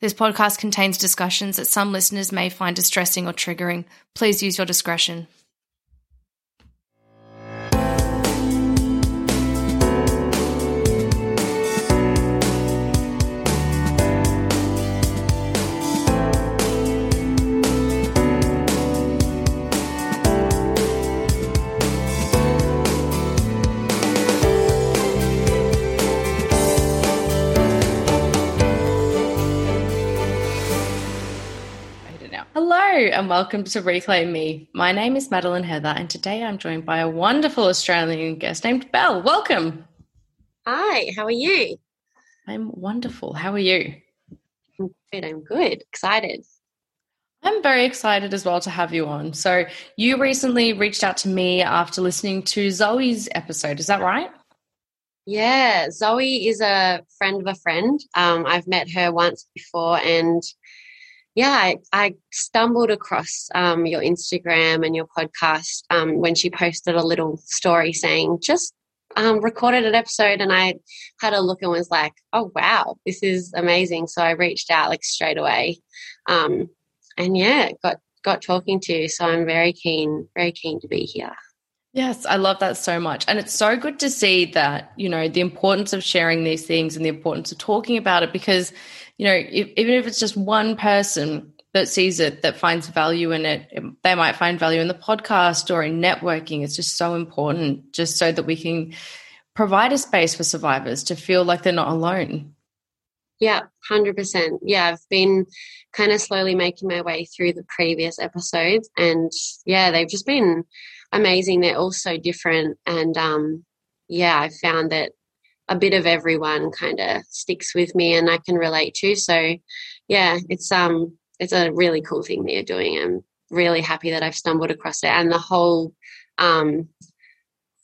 This podcast contains discussions that some listeners may find distressing or triggering. Please use your discretion. Hello and welcome to Reclaim Me. My name is Madeline Heather, and today I'm joined by a wonderful Australian guest named Belle. Welcome. Hi, how are you? I'm wonderful. How are you? I'm good. I'm good. Excited. I'm very excited as well to have you on. So, you recently reached out to me after listening to Zoe's episode. Is that right? Yeah, Zoe is a friend of a friend. Um, I've met her once before, and yeah, I, I stumbled across um, your Instagram and your podcast um, when she posted a little story saying just um, recorded an episode, and I had a look and was like, "Oh wow, this is amazing!" So I reached out like straight away, um, and yeah, got got talking to you. So I'm very keen, very keen to be here. Yes, I love that so much. And it's so good to see that, you know, the importance of sharing these things and the importance of talking about it because, you know, if, even if it's just one person that sees it, that finds value in it, they might find value in the podcast or in networking. It's just so important just so that we can provide a space for survivors to feel like they're not alone. Yeah, 100%. Yeah, I've been kind of slowly making my way through the previous episodes and yeah, they've just been amazing. They're all so different. And um, yeah, I found that a bit of everyone kind of sticks with me and I can relate to. So yeah, it's um it's a really cool thing that you're doing. I'm really happy that I've stumbled across it. And the whole um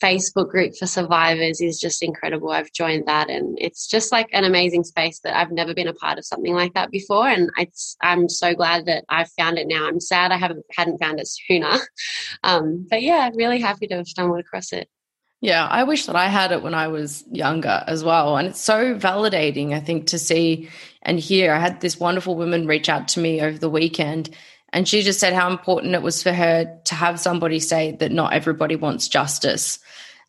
Facebook group for survivors is just incredible. I've joined that and it's just like an amazing space that I've never been a part of something like that before. And it's, I'm so glad that I've found it now. I'm sad I haven't hadn't found it sooner. Um, but yeah, really happy to have stumbled across it. Yeah, I wish that I had it when I was younger as well. And it's so validating, I think, to see and hear. I had this wonderful woman reach out to me over the weekend and she just said how important it was for her to have somebody say that not everybody wants justice.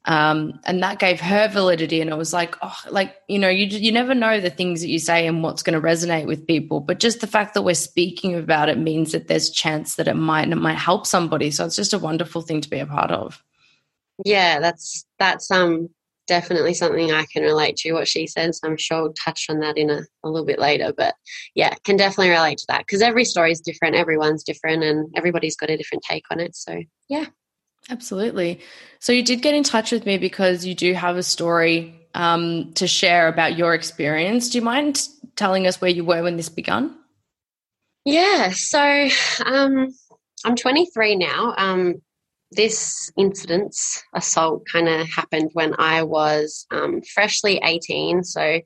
Um, and that gave her validity. And it was like, oh, like, you know, you, you never know the things that you say and what's going to resonate with people. But just the fact that we're speaking about it means that there's chance that it might, and it might help somebody. So it's just a wonderful thing to be a part of. Yeah, that's, that's, um, definitely something I can relate to what she says. So I'm sure we'll touch on that in a, a little bit later. But yeah, can definitely relate to that because every story is different, everyone's different, and everybody's got a different take on it. So yeah. Absolutely. So you did get in touch with me because you do have a story um, to share about your experience. Do you mind telling us where you were when this began? Yeah. So um, I'm 23 now. Um, this incident, assault, kind of happened when I was um, freshly 18. So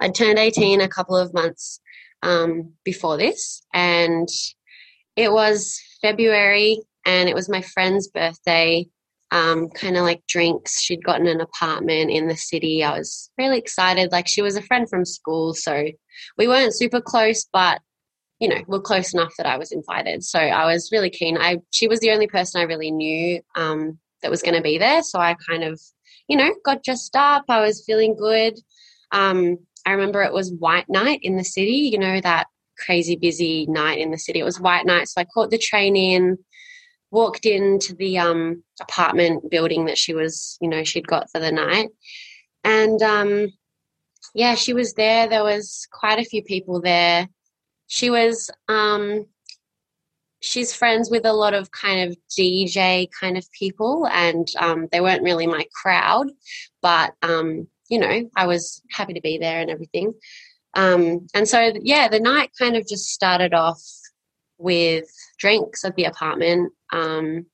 I turned 18 a couple of months um, before this, and it was February, and it was my friend's birthday. Um, kind of like drinks. She'd gotten an apartment in the city. I was really excited. Like she was a friend from school, so we weren't super close, but you know, we're close enough that I was invited. So I was really keen. I she was the only person I really knew um, that was going to be there. So I kind of, you know, got dressed up. I was feeling good. Um, I remember it was white night in the city. You know that crazy busy night in the city. It was white night, so I caught the train in, walked into the um, apartment building that she was, you know, she'd got for the night. and um, yeah, she was there. There was quite a few people there. She was um, she's friends with a lot of kind of DJ kind of people, and um, they weren't really my crowd, but um, you know, I was happy to be there and everything. Um, and so, yeah, the night kind of just started off with drinks at the apartment. Um,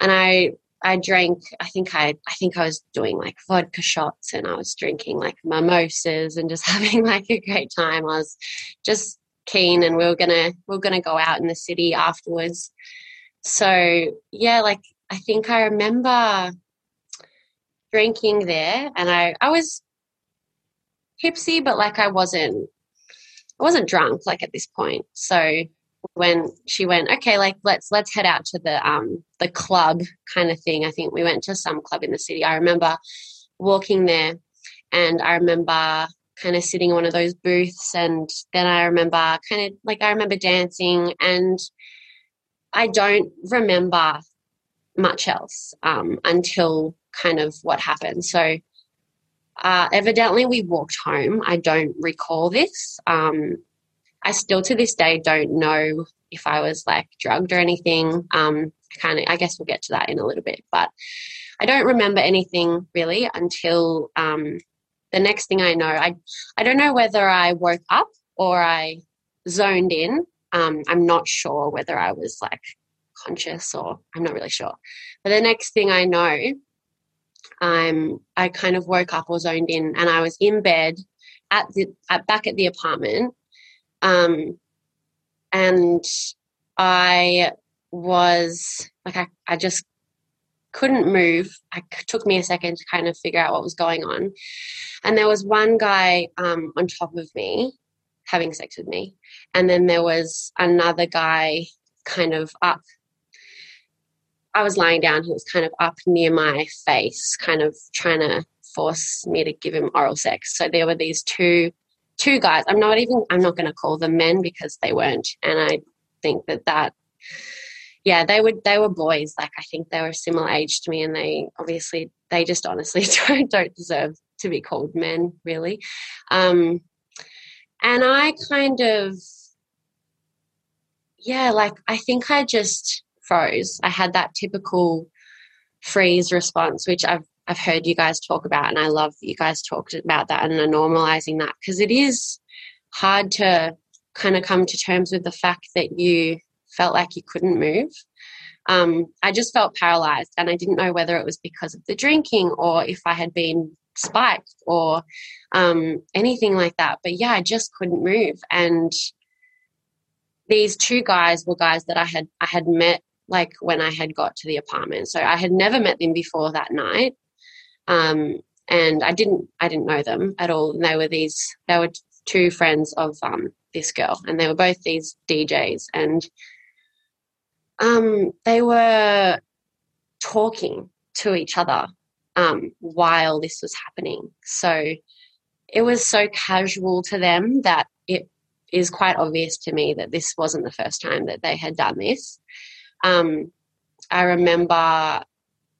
and I, I drank, I think I, I think I was doing like vodka shots and I was drinking like mimosas and just having like a great time. I was just keen and we were gonna, we were gonna go out in the city afterwards. So yeah, like I think I remember drinking there and I, I was tipsy, but like I wasn't, I wasn't drunk like at this point. So when she went, okay, like let's let's head out to the um the club kind of thing. I think we went to some club in the city. I remember walking there, and I remember kind of sitting in one of those booths, and then I remember kind of like I remember dancing, and I don't remember much else um, until kind of what happened. So uh, evidently, we walked home. I don't recall this. Um, I still to this day don't know if I was like drugged or anything. Um, kind of, I guess we'll get to that in a little bit, but I don't remember anything really until um, the next thing I know. I, I don't know whether I woke up or I zoned in. Um, I'm not sure whether I was like conscious or I'm not really sure. But the next thing I know, um, I kind of woke up or zoned in, and I was in bed at the at, back at the apartment, um, and I was like I, I just couldn't move. It took me a second to kind of figure out what was going on, and there was one guy um, on top of me having sex with me, and then there was another guy kind of up I was lying down. He was kind of up near my face, kind of trying to force me to give him oral sex. So there were these two two guys. I'm not even. I'm not going to call them men because they weren't. And I think that that yeah they would they were boys like i think they were similar age to me and they obviously they just honestly don't, don't deserve to be called men really um and i kind of yeah like i think i just froze. I had that typical freeze response, which I've I've heard you guys talk about, and I love that you guys talked about that and are normalizing that because it is hard to kind of come to terms with the fact that you felt like you couldn't move. Um, I just felt paralyzed, and I didn't know whether it was because of the drinking or if I had been spiked or um, anything like that. But yeah, I just couldn't move, and these two guys were guys that I had I had met like when I had got to the apartment. So I had never met them before that night. Um, and I didn't I didn't know them at all. And they were these they were two friends of um, this girl, and they were both these DJs, and um, they were talking to each other um, while this was happening. So it was so casual to them that it is quite obvious to me that this wasn't the first time that they had done this. Um, I remember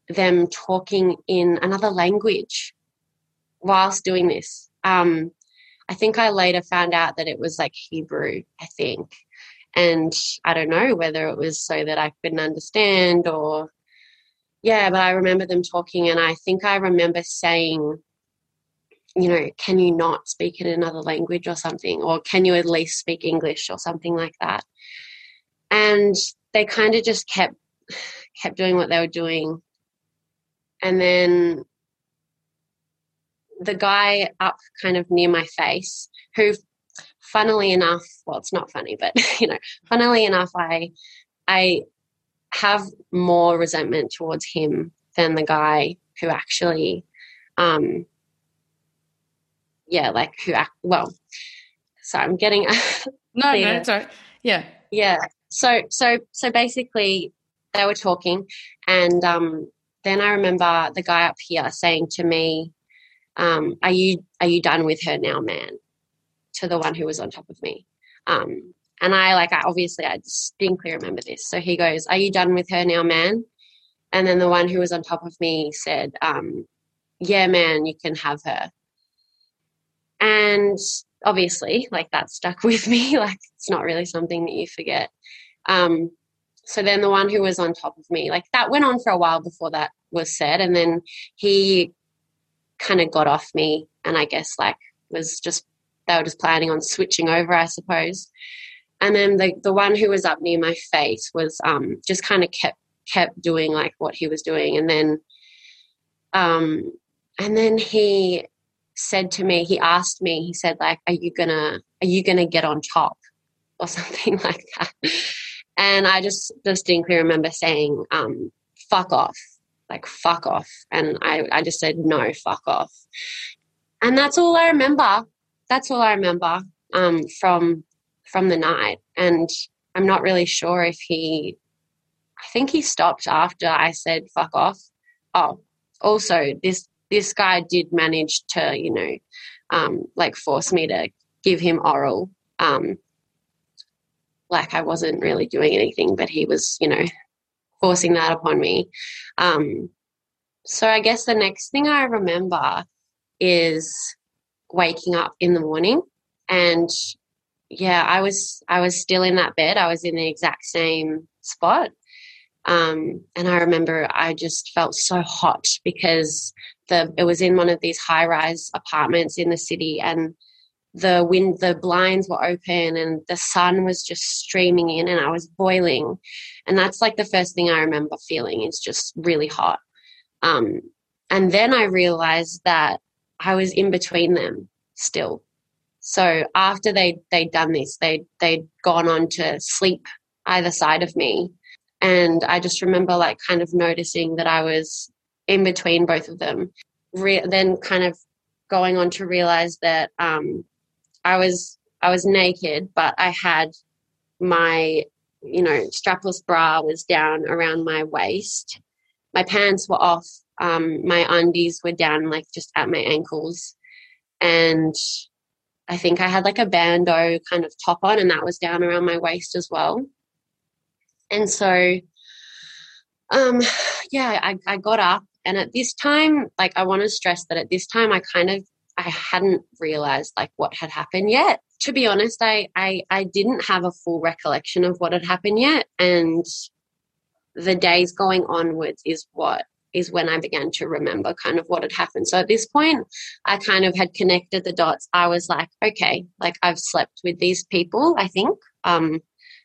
them talking in another language whilst doing this. Um, I think I later found out that it was like Hebrew, I think. And I don't know whether it was so that I couldn't understand or, yeah, but I remember them talking, and I think I remember saying, you know, can you not speak in another language or something? Or can you at least speak English or something like that? And they kind of just kept kept doing what they were doing and then the guy up kind of near my face who funnily enough well it's not funny but you know funnily enough i i have more resentment towards him than the guy who actually um yeah like who act well so i'm getting no no sorry yeah. Yeah. So so so basically they were talking and um, then i remember the guy up here saying to me um, are you are you done with her now man to the one who was on top of me um, and i like i obviously i distinctly remember this so he goes are you done with her now man and then the one who was on top of me said um, yeah, man, you can have her. And obviously, like that stuck with me. Like it's not really something that you forget. Um, so then the one who was on top of me, like that went on for a while before that was said. And then he kind of got off me and I guess like was just, they were just planning on switching over, I suppose. And then the, the one who was up near my face was um, just kind of kept kept doing like what he was doing. And then um, and then he said to me, he asked me, he said, like, are you gonna are you gonna get on top? Or something like that. And I just distinctly remember saying, um, fuck off. Like fuck off. And I, I just said, no, fuck off. And that's all I remember. That's all I remember um, from from the night. And I'm not really sure if he I think he stopped after I said fuck off. Oh, also this this guy did manage to, you know, um, like force me to give him oral. Um, like I wasn't really doing anything, but he was, you know, forcing that upon me. Um, so I guess the next thing I remember is waking up in the morning and yeah, I was I was still in that bed. I was in the exact same spot. Um, and I remember I just felt so hot because the it was in one of these high rise apartments in the city, and the wind, the blinds were open, and the sun was just streaming in, and I was boiling. And that's like the first thing I remember feeling is just really hot. Um, and then I realized that I was in between them still. So after they they'd done this, they they'd gone on to sleep either side of me and I just remember like kind of noticing that I was in between both of them. Re- then kind of going on to realize that um, I was I was naked, but I had my you know strapless bra was down around my waist. My pants were off. Um, my undies were down like just at my ankles, and I think I had like a bandeau kind of top on, and that was down around my waist as well. And so, um, yeah, I, I got up. And at this time, like, I want to stress that at this time, I kind of, I hadn't realized like what had happened yet. To be honest, I, I, I didn't have a full recollection of what had happened yet. And the days going onwards is what is when I began to remember kind of what had happened. So at this point, I kind of had connected the dots. I was like, okay, like I've slept with these people, I think. Um,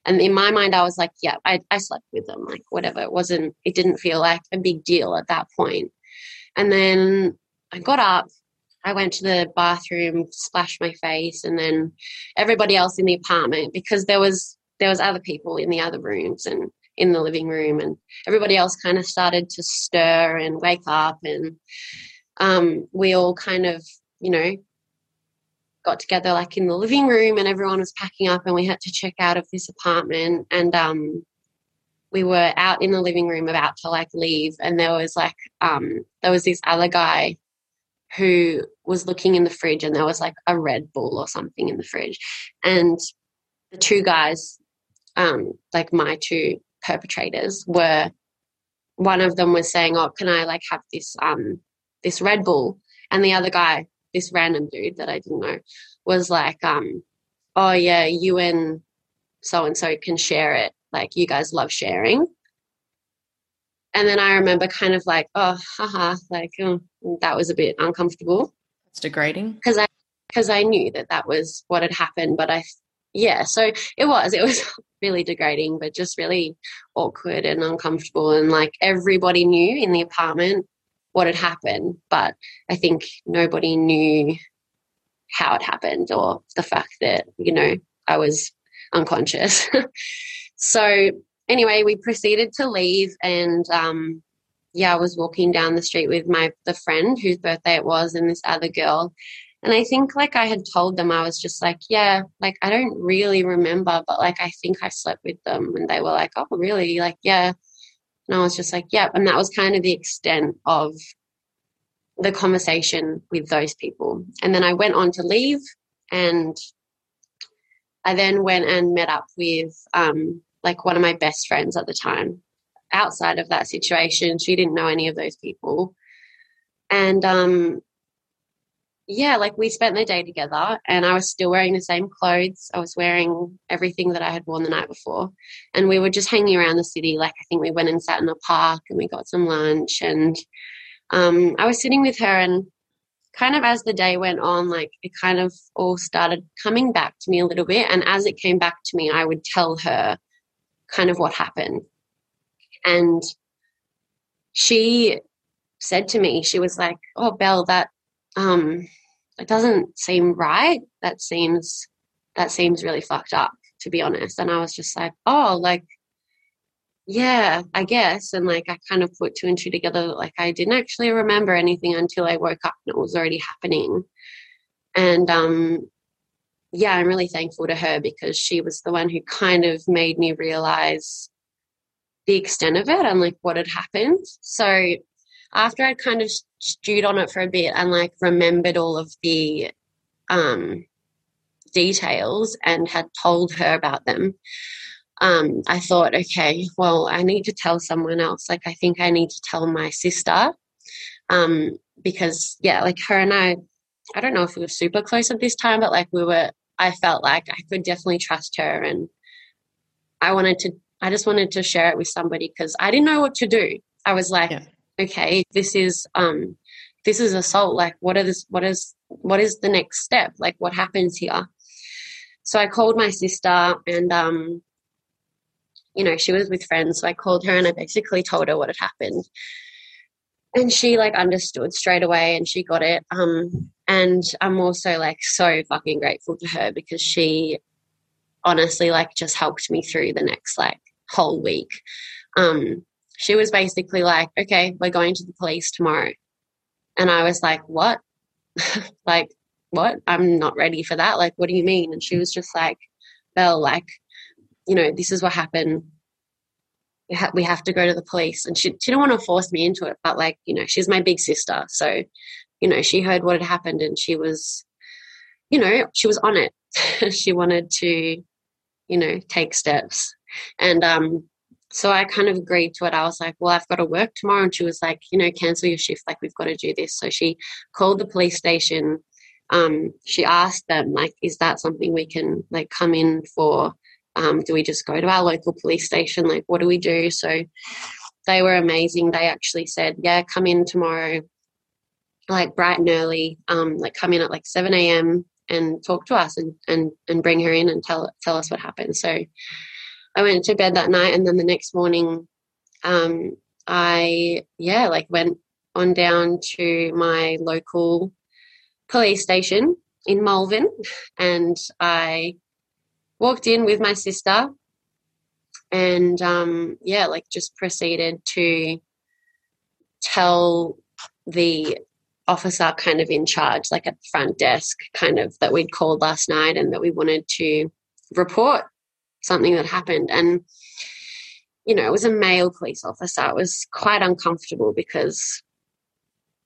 and in my mind, I was like, yeah, I, I slept with them, like whatever. It wasn't, it didn't feel like a big deal at that point. And then I got up, I went to the bathroom, splashed my face, and then everybody else in the apartment, because there was, there was other people in the other rooms and in the living room and everybody else kind of started to stir and wake up and um, we all kind of, you know, got together like in the living room and everyone was packing up and we had to check out of this apartment and um, we were out in the living room about to like leave and there was like um, there was this other guy who was looking in the fridge and there was like a red bull or something in the fridge and the two guys um, like my two perpetrators were one of them was saying oh can i like have this um this red bull and the other guy this random dude that I didn't know was like, um, oh yeah, you and so and so can share it. Like you guys love sharing. And then I remember kind of like, oh, haha, like oh, that was a bit uncomfortable. It's degrading because I because I knew that that was what had happened, but I yeah, so it was it was really degrading, but just really awkward and uncomfortable, and like everybody knew in the apartment what had happened, but I think nobody knew how it happened or the fact that, you know, I was unconscious. so anyway, we proceeded to leave and um, yeah, I was walking down the street with my the friend whose birthday it was and this other girl. And I think like I had told them, I was just like, yeah, like I don't really remember, but like I think I slept with them. And they were like, oh, really? Like, yeah. And I was just like, yeah. And that was kind of the extent of the conversation with those people. And then I went on to leave and I then went and met up with um, like one of my best friends at the time. Outside of that situation, she didn't know any of those people. And um, yeah, like we spent the day together and I was still wearing the same clothes. I was wearing everything that I had worn the night before. And we were just hanging around the city. Like I think we went and sat in a park and we got some lunch. And um, I was sitting with her and kind of as the day went on, like it kind of all started coming back to me a little bit. And as it came back to me, I would tell her kind of what happened. And she said to me, she was like, Oh, Belle, that um, it doesn't seem right. That seems that seems really fucked up, to be honest. And I was just like, oh, like, yeah, I guess. And like, I kind of put two and two together. Like, I didn't actually remember anything until I woke up and it was already happening. And um, yeah, I'm really thankful to her because she was the one who kind of made me realize the extent of it and like what had happened. So after I'd kind of stewed on it for a bit and like remembered all of the um, details and had told her about them, um, I thought, okay, well, I need to tell someone else. Like, I think I need to tell my sister um, because, yeah, like her and I, I don't know if we were super close at this time, but like we were, I felt like I could definitely trust her and I wanted to, I just wanted to share it with somebody because I didn't know what to do. I was like, yeah okay, this is um this is assault. Like what are this what is what is the next step? Like what happens here? So I called my sister and um you know, she was with friends, so I called her and I basically told her what had happened. And she like understood straight away and she got it. Um and I'm also like so fucking grateful to her because she honestly like just helped me through the next like whole week. Um she was basically like, okay, we're going to the police tomorrow. And I was like, what? like, what? I'm not ready for that. Like, what do you mean? And she was just like, Belle, like, you know, this is what happened. We, ha- we have to go to the police. And she, she didn't want to force me into it, but like, you know, she's my big sister. So, you know, she heard what had happened and she was, you know, she was on it. she wanted to, you know, take steps. And um, so I kind of agreed to it. I was like, well, I've got to work tomorrow. And she was like, you know, cancel your shift. Like, we've got to do this. So she called the police station. Um, she asked them, like, is that something we can, like, come in for? Um, do we just go to our local police station? Like, what do we do? So they were amazing. They actually said, yeah, come in tomorrow, like, bright and early. Um, like, come in at like 7 a.m. and talk to us and, and, and bring her in and tell, tell us what happened. So, I went to bed that night, and then the next morning, um, I yeah, like went on down to my local police station in Malvern, and I walked in with my sister, and um, yeah, like just proceeded to tell the officer kind of in charge, like at the front desk, kind of that we'd called last night and that we wanted to report something that happened. And, you know, it was a male police officer. It was quite uncomfortable because,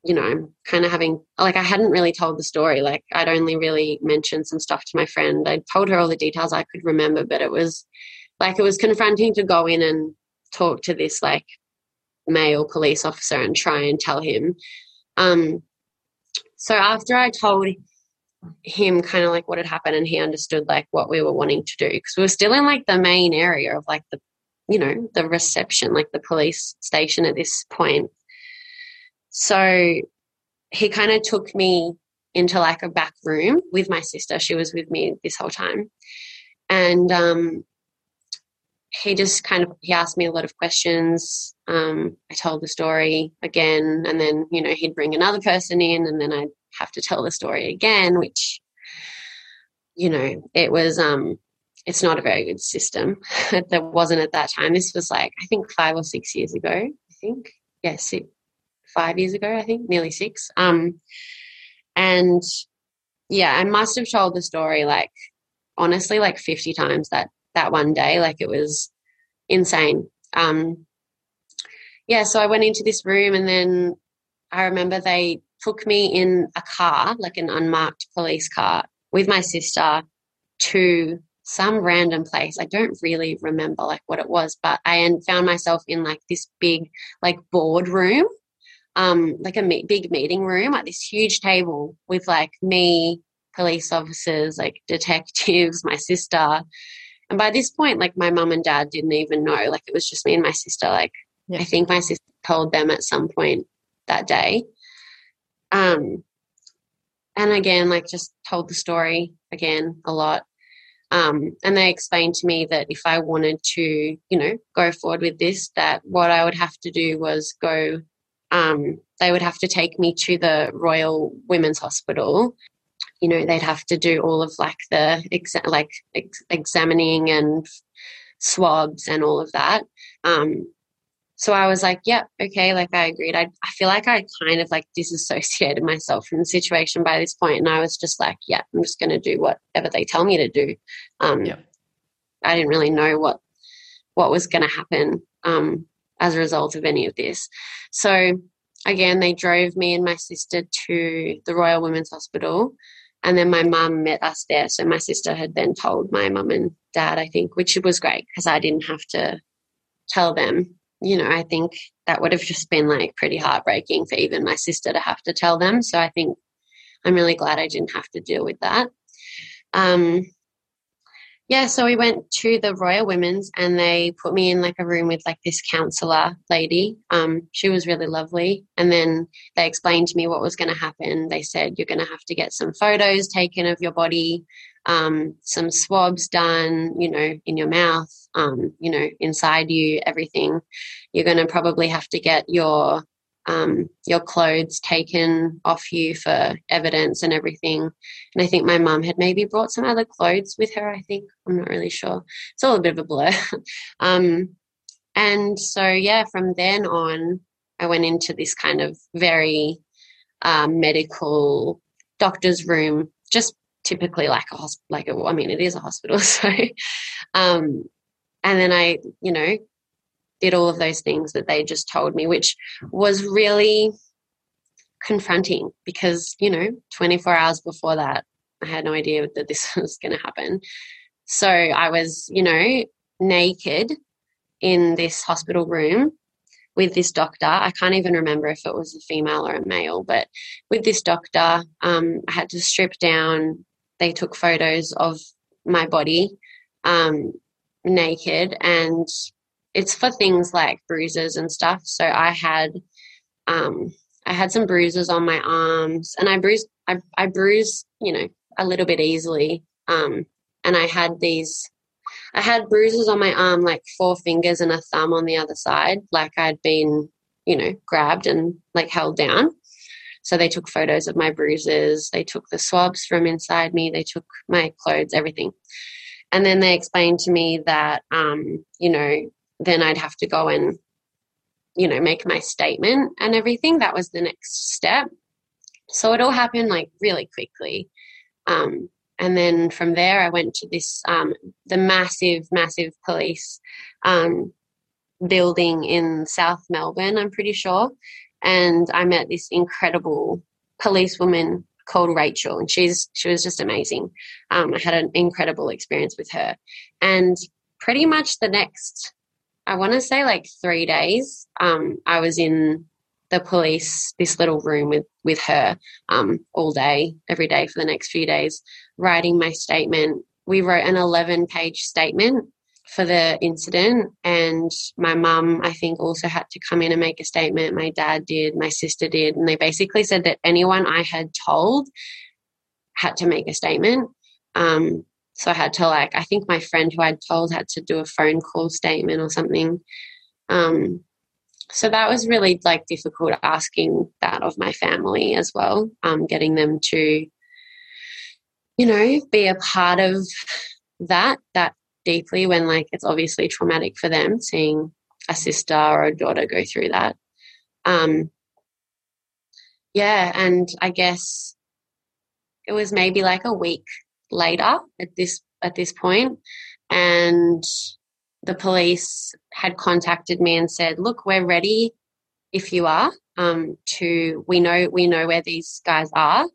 you know, I'm kind of having, like, I hadn't really told the story. Like, I'd only really mentioned some stuff to my friend. I'd told her all the details I could remember, but it was like, it was confronting to go in and talk to this, like, male police officer and try and tell him. Um, so after I told him kind of like what had happened and he understood like what we were wanting to do because we were still in like the main area of like the you know the reception like the police station at this point. So he kind of took me into like a back room with my sister. She was with me this whole time. And um he just kind of he asked me a lot of questions. Um, i told the story again and then you know he'd bring another person in and then i'd have to tell the story again, which, you know, it was, um, it's not a very good system. that wasn't at that time. This was like, I think five or six years ago, I think. Yes, yeah, five years ago, I think, nearly six. Um, and yeah, I must have told the story like, honestly, like 50 times that, that one day. Like it was insane. Um, yeah, so I went into this room and then I remember they took me in a car, like an unmarked police car, with my sister to some random place. I don't really remember like what it was, but I found myself in like this big like boardroom. um, like a me- big meeting room, like this huge table with like me, police officers, like detectives, my sister. And by this point, like my mum and dad didn't even know. Like it was just me and my sister. Like yeah. I think my sister told them at some point that day. Um, and again, like just told the story again a lot. Um, and they explained to me that if I wanted to, you know, go forward with this, that what I would have to do was go, um, they would have to take me to the Royal Women's Hospital. You know, they'd have to do all of like the exa- like ex- examining and swabs and all of that. Um, so I was like, yep, yeah, okay, like I agreed. I, I feel like I kind of like disassociated myself from the situation by this point, and I was just like, yeah, I'm just going to do whatever they tell me to do. Um, yep. I didn't really know what what was going to happen um, as a result of any of this. So again, they drove me and my sister to the Royal Women's Hospital, and then my mum met us there. So my sister had then told my mum and dad, I think, which was great because I didn't have to tell them you know, I think that would have just been like pretty heartbreaking for even my sister to have to tell them. So I think I'm really glad I didn't have to deal with that. Um, yeah, so we went to the Royal Women's and they put me in like a room with like this counselor lady. Um, she was really lovely. And then they explained to me what was going to happen. They said, You're going to have to get some photos taken of your body um, some swabs done, you know, in your mouth, um, you know, inside you, everything. You're going to probably have to get your um, your clothes taken off you for evidence and everything. And I think my mum had maybe brought some other clothes with her. I think I'm not really sure. It's all a bit of a blur. um, and so yeah, from then on, I went into this kind of very uh, medical doctor's room, just typically like a hospital, like a, I mean, it is a hospital. So, um, and then I, you know, did all of those things that they just told me, which was really confronting because, you know, 24 hours before that, I had no idea that this was going to happen. So I was, you know, naked in this hospital room with this doctor. I can't even remember if it was a female or a male, but with this doctor, um, I had to strip down they took photos of my body um, naked. And it's for things like bruises and stuff. So i had um, i had some bruises on my arms and i bruised i, I you know a little bit easily. Um, and i had these i had bruises on my arm like four fingers and a thumb on the other side like i'd been you know grabbed and like held down so they took photos of my bruises, they took the swabs from inside me, they took my clothes, everything. And then they explained to me that, um, you know, then I'd have to go and, you know, make my statement and everything. That was the next step. So it all happened like really quickly. Um, and then from there, I went to this, um, the massive, massive police um, building in South Melbourne, I'm pretty sure and I met this incredible policewoman called Rachel, and she's she was just amazing. Um, I had an incredible experience with her, and pretty much the next, I want to say like three days, um, I was in the police this little room with with her um, all day, every day for the next few days, writing my statement. We wrote an eleven page statement for the incident. And my mum, I think, also had to come in and make a statement. My dad did, my sister did. And they basically said that anyone I had told had to make a statement. Um, so I had to, like, I think my friend who I'd told had to do a phone call statement or something. Um, so that was really like difficult asking that of my family as well, um, getting them to, you know, be a part of that, that deeply when like it's obviously traumatic for them seeing a sister or a daughter go through that. Um, yeah, and I guess it was maybe like a week later at this at this point, and the police had contacted me and said, "Look, we're ready if you are. Um, to we know we know where these guys are.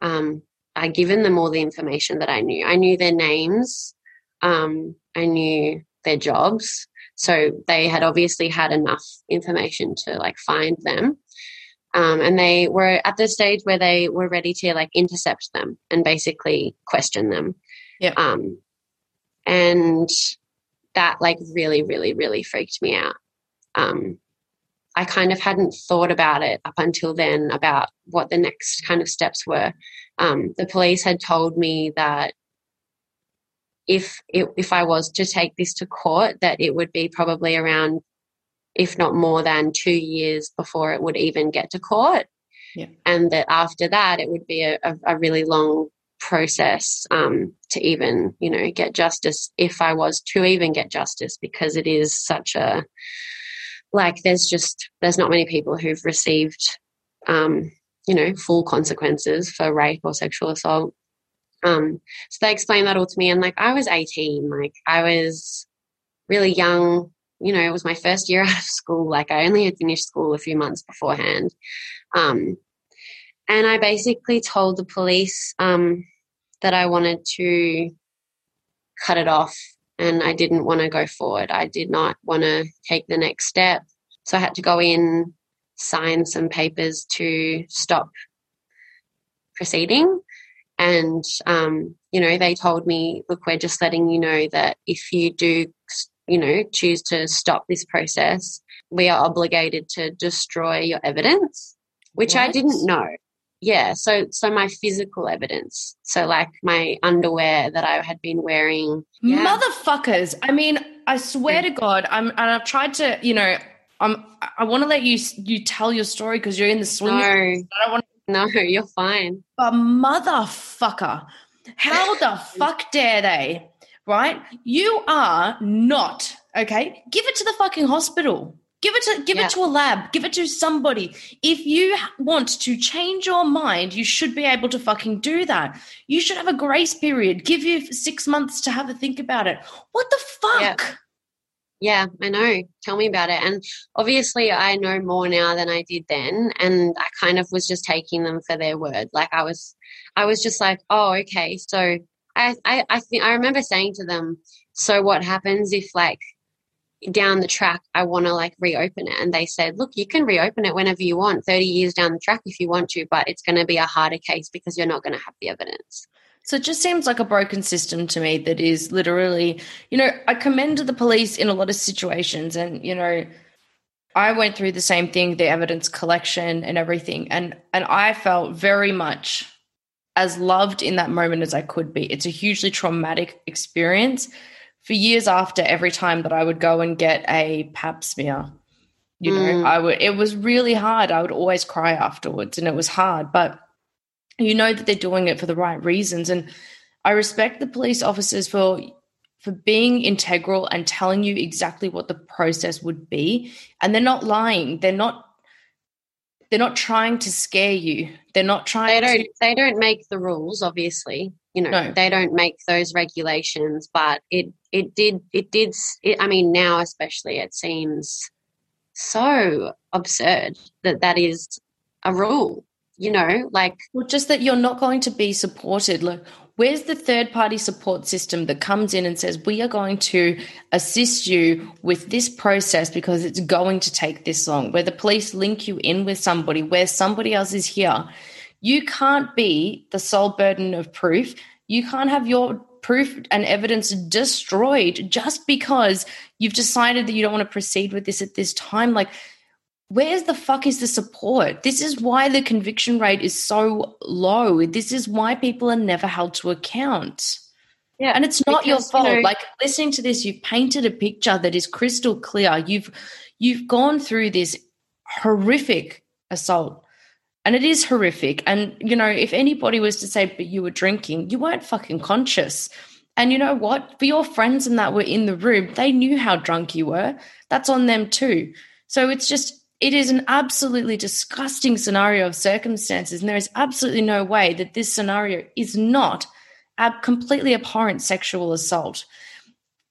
Um, I given them all the information that I knew. I knew their names. Um, I knew their jobs. So they had obviously had enough information to like find them. Um, and they were at the stage where they were ready to like intercept them and basically question them. Yeah. Um, and that like really, really, really freaked me out. Um, I kind of hadn't thought about it up until then about what the next kind of steps were. Um, the police had told me that if it, if I was to take this to court, that it would be probably around, if not more than two years before it would even get to court, Yeah. and that after that it would be a, a, a really long process um, to even you know get justice if I was to even get justice because it is such a like there's just there's not many people who've received um, you know full consequences for rape or sexual assault um, so they explained that all to me and like i was 18 like i was really young. You know it was my first year out of school like i only had finished school a few months beforehand. Um, and i basically told the police um, that i wanted to cut it off and i didn't want to go forward. I did not want to take the next step. So i had to go in sign some papers to stop proceeding and um, you know they told me look we're just letting you know that if you do you know choose to stop this process we are obligated to destroy your evidence which i didn't know yeah so so my physical evidence so like my underwear that i had been wearing yeah. Motherfuckers. I mean, I swear to God, I'm and I've tried to, you know, I'm I want to let you you tell your story because you're in the swing. no I don't want no you're fine but motherfucker. How the fuck dare they? Right? You are not, okay? Give it to the fucking hospital. Give it to give Yeah. it to a lab. Give it to somebody. If you want to change your mind, you should be able to fucking do that. You should have a grace period. Give you 6 months to have a think about it. What the fuck? Yeah. Yeah, I know. Tell me about it. And obviously, I know more now than I did then, and I kind of was just taking them for their word. Like I was, I was just like, oh, okay. So I, I, I think I remember saying to them, so what happens if like down the track I want to like reopen it? And they said, look, you can reopen it whenever you want, thirty years down the track if you want to, but it's going to be a harder case because you're not going to have the evidence. So it just seems like a broken system to me that is literally, you know, I commend the police in a lot of situations and, you know, I went through the same thing, the evidence collection and everything. And and I felt very much as loved in that moment as I could be. It's a hugely traumatic experience. For years after, every time that I would go and get a pap smear, you know, Mm. I would it was really hard. I would always cry afterwards and it was hard. But you know that they're doing it for the right reasons. And i respect the police officers for for being integral and telling you exactly what the process would be. And they're not lying. They're not they're not trying to scare you. They're not trying they don't to they don't make the rules obviously. You know No. they don't make those regulations but it it did it did it, i mean now especially it seems so absurd that that is a rule you know like well, just that you're not going to be supported. Look, where's the third party support system that comes in and says we are going to assist you with this process because it's going to take this long. Where the police link you in with somebody where somebody else is here you can't be the sole burden of proof. You can't have your proof and evidence destroyed just because you've decided that you don't want to proceed with this at this time. Like where's the fuck is the support? This is why the conviction rate is so low. This is why people are never held to account. yeah And it's not your Because, you fault. know- like listening to this, you've painted a picture that is crystal clear. You've you've gone through this horrific assault. And it is horrific. And you know, if anybody was to say, but you were drinking, you weren't fucking conscious. And you know what? For your friends and that were in the room, they knew how drunk you were. That's on them too. So it's just, it is an absolutely disgusting scenario of circumstances. And there is absolutely no way that this scenario is not a completely abhorrent sexual assault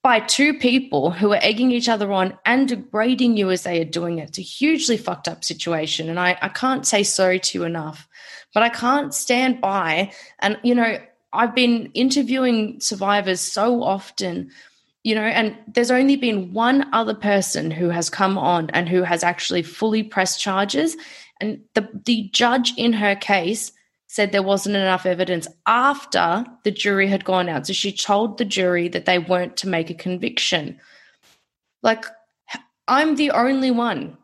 by two people who are egging each other on and degrading you as they are doing it. It's a hugely fucked up situation. And I, I can't say sorry to you enough, but I can't stand by. And, you know, I've been interviewing survivors so often, you know, and there's only been one other person who has come on and who has actually fully pressed charges. And the, the judge in her case said there wasn't enough evidence after the jury had gone out. So she told the jury that they weren't to make a conviction. Like, I'm the only one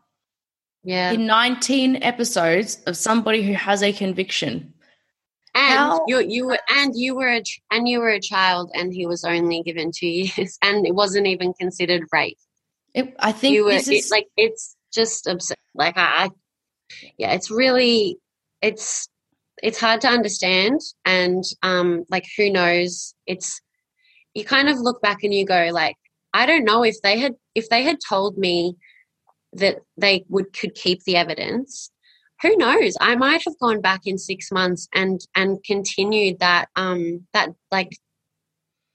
Yeah. in 19 episodes of somebody who has a conviction. And how- you you were and you were a, and you were a child and he was only given 2 years and it wasn't even considered rape. It, I think you were this it, is like it's just absurd. Like I, I yeah, it's really it's it's hard to understand and um like who knows it's you kind of look back and you go like I don't know if they had if they had told me that they would could keep the evidence who knows i might have gone back in 6 months and and continued that um that like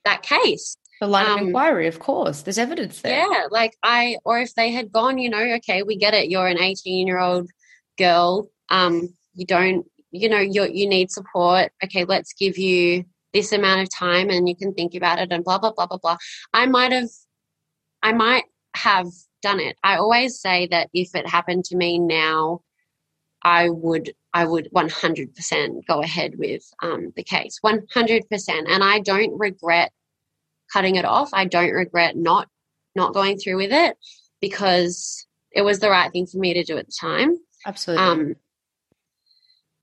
that case the line of um, inquiry, of course. There's evidence there. yeah, like I, or if they had gone, you know, okay, we get it. You're an 18 year old girl. Um, you don't, you know, you you need support. Okay, let's give you this amount of time, and you can think about it, and blah blah blah blah blah. I might have, I might have done it. I always say that if it happened to me now, I would I would 100% go ahead with um, the case, 100%, and I don't regret cutting it off. I don't regret not not going through with it because it was the right thing for me to do at the time. Absolutely. Um,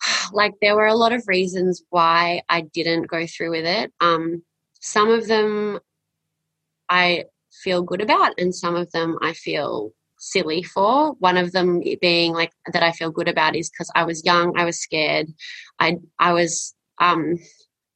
like there were a lot of reasons why I didn't go through with it. Um, some of them I feel good about, and some of them I feel silly for. One of them being like that I feel good about is because I was young, I was scared, I I was um,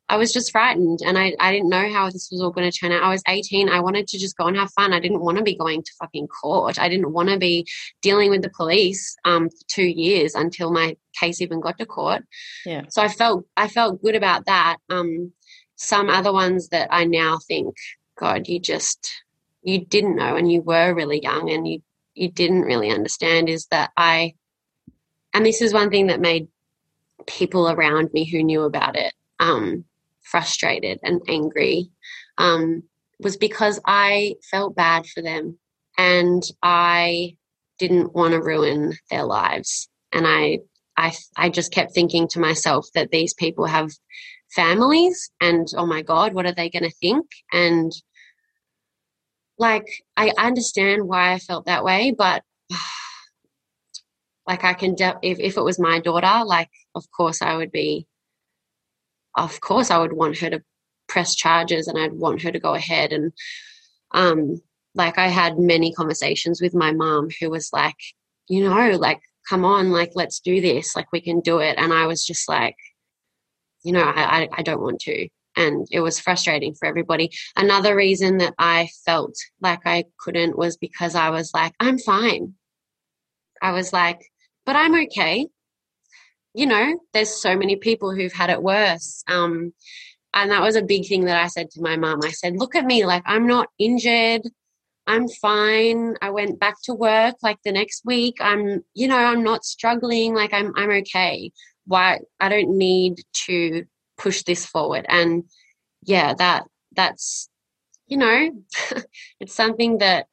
I was just frightened, and I I didn't know how this was all going to turn out. I was 18. I wanted to just go and have fun. I didn't want to be going to fucking court. I didn't want to be dealing with the police um, for two years until my case even got to court. Yeah. So I felt I felt good about that. Um, some other ones that I now think, God, you just you didn't know, and you were really young, and you you didn't really understand is that I, and this is one thing that made people around me who knew about it um, frustrated and angry, um, was because I felt bad for them, and I didn't want to ruin their lives, and I I I just kept thinking to myself that these people have families and oh my god what are they going to think? And like i understand why i felt that way but like i can de- if, if it was my daughter like of course i would be of course i would want her to press charges and i'd want her to go ahead and um like i had many conversations with my mom who was like you know like come on like let's do this like we can do it. And i was just like you know I, I, I don't want to and it was frustrating for everybody another reason that i felt like i couldn't was because i was like i'm fine i was like but i'm okay you know there's so many people who've had it worse um and that was a big thing that i said to my mom i said look at me like i'm not injured I'm fine. I went back to work like the next week. I'm, you know, I'm not struggling. Like I'm, I'm okay. Why? I don't need to push this forward. And yeah, that, that's, you know, it's something that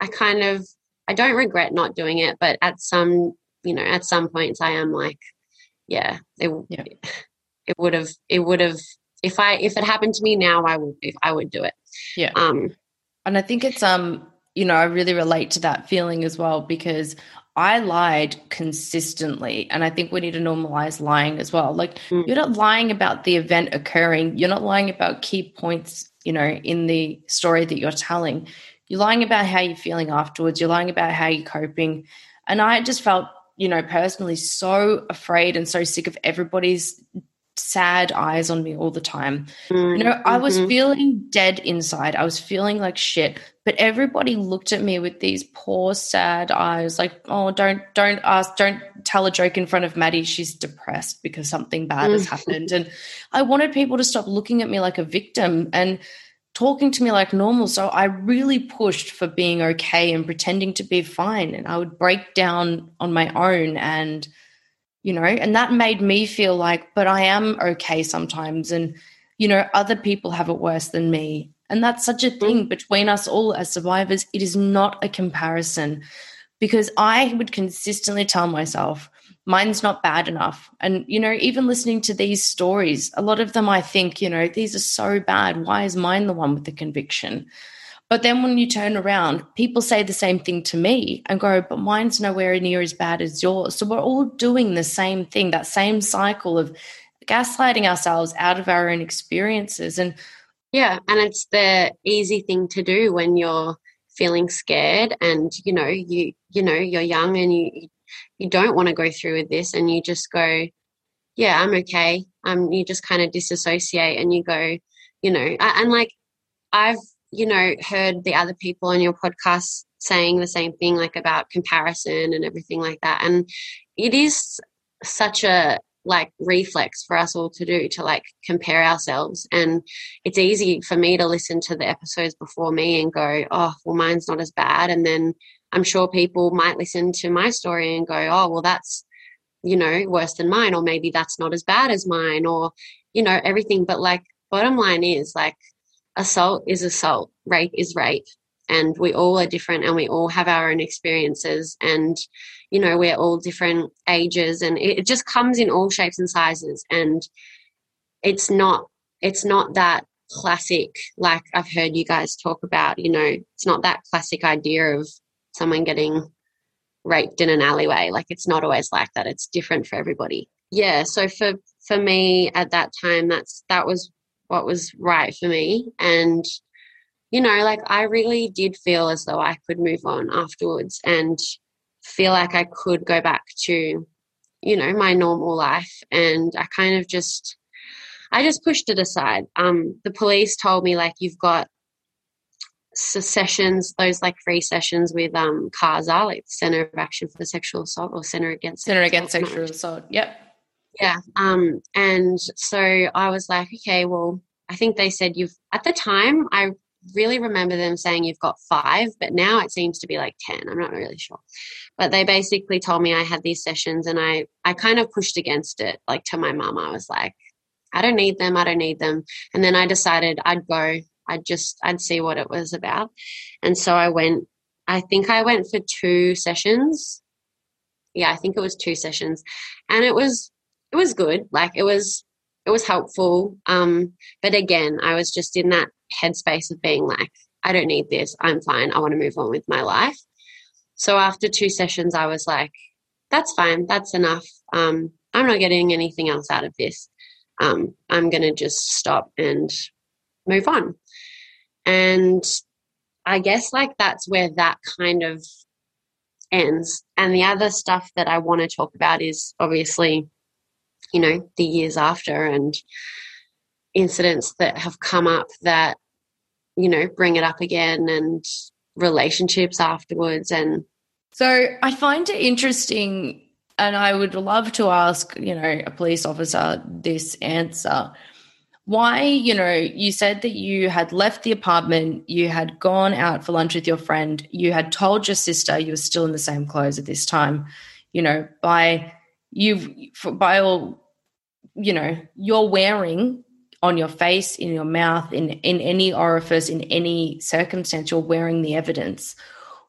I kind of, I don't regret not doing it, but at some, you know, at some points I am like, yeah, it, Yeah. it would have, it would have, if I, if it happened to me now, I would, I would do it. yeah. Um, And I think it's um, you know, I really relate to that feeling as well because I lied consistently and I think we need to normalize lying as well. Like Mm. you're not lying about the event occurring, you're not lying about key points, you know, in the story that you're telling. You're lying about how you're feeling afterwards, you're lying about how you're coping. And I just felt, you know, personally so afraid and so sick of everybody's sad eyes on me all the time. You know, I was Mhm. feeling dead inside. I was feeling like shit. But everybody looked at me with these poor, sad eyes, like, oh, don't don't ask, don't tell a joke in front of Maddie. She's depressed because something bad has happened. And I wanted people to stop looking at me like a victim and talking to me like normal. So I really pushed for being okay and pretending to be fine. And I would break down on my own and you know, and that made me feel like, but I am okay sometimes. And, you know, other people have it worse than me. And that's such a thing mm-hmm. between us all as survivors. It is not a comparison. because I would consistently tell myself, mine's not bad enough. And, you know, even listening to these stories, a lot of them I think, you know, these are so bad. Why is mine the one with the conviction? But then when you turn around, people say the same thing to me and go, but mine's nowhere near as bad as yours. So we're all doing the same thing, that same cycle of gaslighting ourselves out of our own experiences. And yeah, and it's the easy thing to do when you're feeling scared and you know you you know you're young and you you don't want to go through with this and you just go yeah i'm okay um you just kind of disassociate and you go you know and like i've you know heard the other people on your podcast saying the same thing like about comparison and everything like that. And it is such a like reflex for us all to do to like compare ourselves. And it's easy for me to listen to the episodes before me and go oh well mine's not as bad. And then i'm sure people might listen to my story and go oh well that's you know worse than mine or maybe that's not as bad as mine or you know everything. But like bottom line is like assault is assault rape is rape. And we all are different and we all have our own experiences. And you know we're all different ages and it, just comes in all shapes and sizes. And it's not it's not that classic like i've heard you guys talk about you know it's not that classic idea of someone getting raped in an alleyway. Like it's not always like that. It's different for everybody. Yeah so for for me at that time that's that was what was right for me and you know, like I really did feel as though I could move on afterwards and feel like I could go back to, you know, my normal life. And I kind of just, I just pushed it aside. Um, the police told me, like, you've got sessions, those like free sessions with um, CASA, like Center of Action for Sexual Assault or Center Against Center Against Sexual Assault. Yep. Yeah. Um, and so I was like, okay, well, I think they said you've, at the time, I really remember them saying you've got five, but now it seems to be like 10. I'm not really sure. But they basically told me I had these sessions and I, I kind of pushed against it, like to my mum. I was like, I don't need them. I don't need them. And then I decided I'd go. I'd just, I'd see what it was about. And so I went, I think I went for two sessions. Yeah, I think it was two sessions. And it was, it was good. Like it was, it was helpful. Um, but again, I was just in that headspace of being like, I don't need this. I'm fine. I want to move on with my life. So after two sessions, I was like, that's fine. That's enough. Um, I'm not getting anything else out of this. Um, I'm going to just stop and move on. And I guess like that's where that kind of ends. And the other stuff that I want to talk about is obviously, you know, the years after and incidents that have come up that you know bring it up again and relationships afterwards and so i find it interesting and i would love to ask you know a police officer this answer. Why you know you said that you had left the apartment you had gone out for lunch with your friend you had told your sister you were still in the same clothes at this time you know by you've by all you know you're wearing on your face, in your mouth, in, in any orifice, in any circumstance, you're wearing the evidence.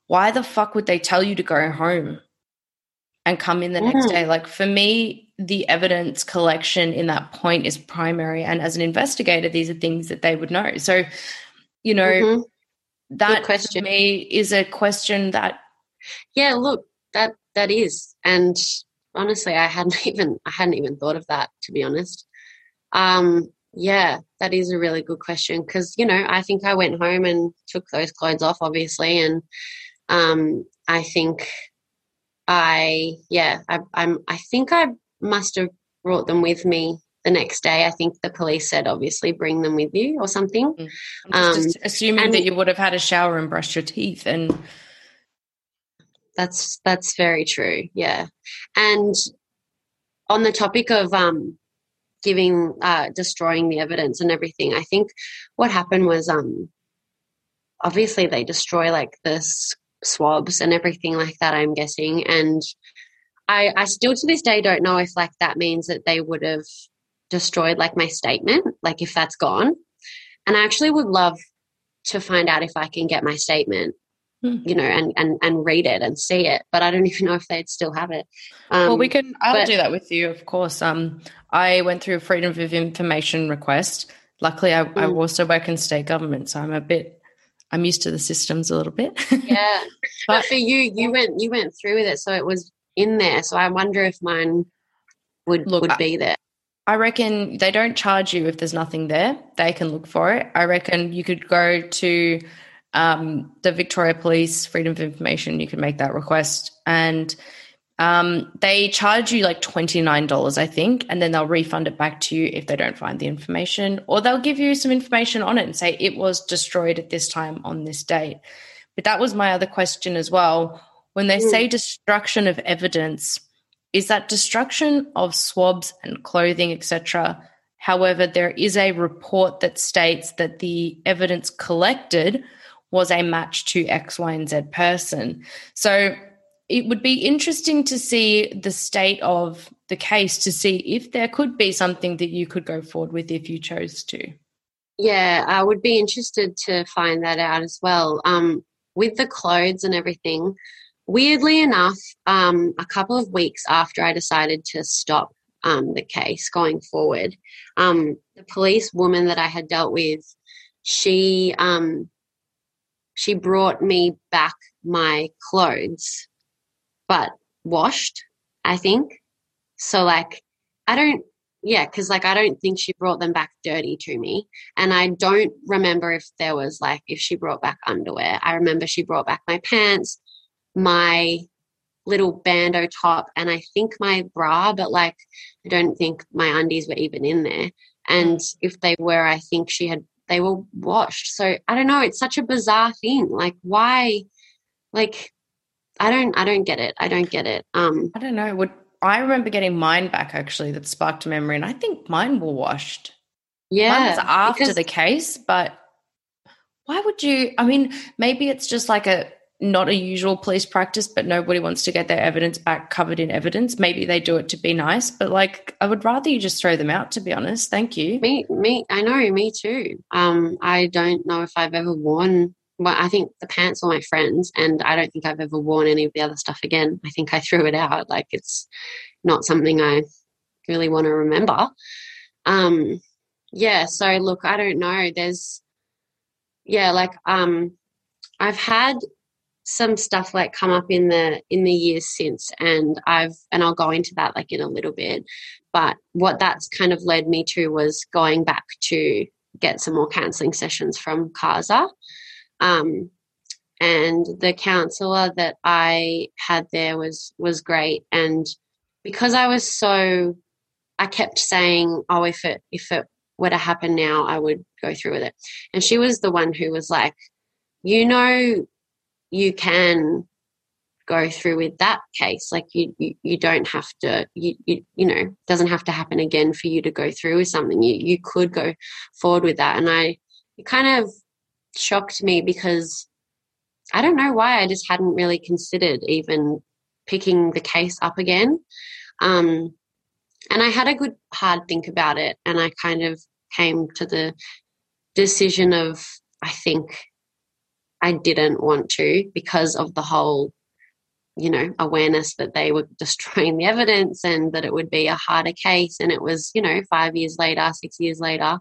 Why the fuck would they tell you to go home and come in the mm. next day? Like for me, the evidence collection in that point is primary. And as an investigator, these are things that they would know. So, you know, mm-hmm. that question. to me is a question that Yeah, look, that that is. And honestly, I hadn't even I hadn't even thought of that, to be honest. Um, yeah, that is a really good question because you know I think I went home and took those clothes off, obviously, and um, I think I yeah I, I'm I think I must have brought them with me the next day. I think the police said obviously bring them with you or something. Mm. I'm just, um, assuming and, that you would have had a shower and brushed your teeth and. That's that's very true. Yeah, and on the topic of um giving uh, destroying the evidence and everything i think what happened was um obviously they destroy like the swabs and everything like that i'm guessing and i i still to this day don't know if like that means that they would have destroyed like my statement like if that's gone and i actually would love to find out if i can get my statement. You know, and, and, and read it and see it. But I don't even know if they'd still have it. Um, well, we can, I'll but, do that with you, of course. Um, I went through a freedom of information request. Luckily, I, mm. I also work in state government, so I'm a bit I'm used to the systems a little bit. yeah, but, but, for you, you went you went through with it, so it was in there. So I wonder if mine would look, would be there. I reckon they don't charge you if there's nothing there. They can look for it. I reckon you could go to um, the Victoria Police Freedom of Information. You can make that request, and um, they charge you like $29, I think, and then they'll refund it back to you if they don't find the information, or they'll give you some information on it and say it was destroyed at this time on this date. But that was my other question as well. When they mm. say destruction of evidence, is that destruction of swabs and clothing, etc.? However, there is a report that states that the evidence collected was a match to X, Y, and Z person. So it would be interesting to see the state of the case to see if there could be something that you could go forward with if you chose to. Yeah, I would be interested to find that out as well. Um, with the clothes and everything, weirdly enough, um, a couple of weeks after I decided to stop um, the case going forward, um, the police woman that I had dealt with, she um, she brought me back my clothes, but washed. I think so. Like I don't. Yeah, because like I don't think she brought them back dirty to me. And I don't remember if there was like, if she brought back underwear. I remember she brought back my pants my little bandeau top and I think my bra, but like I don't think my undies were even in there. And if they were, I think she had they were washed. So I don't know, it's such a bizarre thing. Like why like I don't I don't get it. I don't get it. Um I don't know. Would I remember getting mine back actually that sparked a memory and I think mine were washed. Yeah. Mine was after because- the case, but why would you I mean, maybe it's just like a not a usual police practice, but nobody wants to get their evidence back covered in evidence. Maybe they do it to be nice, but like I would rather you just throw them out. To be honest, thank you. Me, me, I know, me too. Um, I don't know if I've ever worn. Well, I think the pants were my friends, and I don't think I've ever worn any of the other stuff again. I think I threw it out. Like it's not something I really want to remember. Um, yeah. So look, I don't know. There's, yeah, like um, I've had some stuff like come up in the in the years since and i've and i'll go into that like in a little bit. But what that's kind of led me to was going back to get some more counseling sessions from CASA. Um, and the counselor that i had there was was great. And because i was so i kept saying oh if it if it were to happen now i would go through with it. And she was the one who was like you know you can go through with that case. Like you you, you don't have to you, you you know doesn't have to happen again for you to go through with something. You you could go forward with that. And i it kind of shocked me because i don't know why i just hadn't really considered even picking the case up again. Um and i had a good hard think about it and i kind of came to the decision of i think I didn't want to because of the whole, you know, awareness that they were destroying the evidence and that it would be a harder case. And it was, you know, five years later, six years later.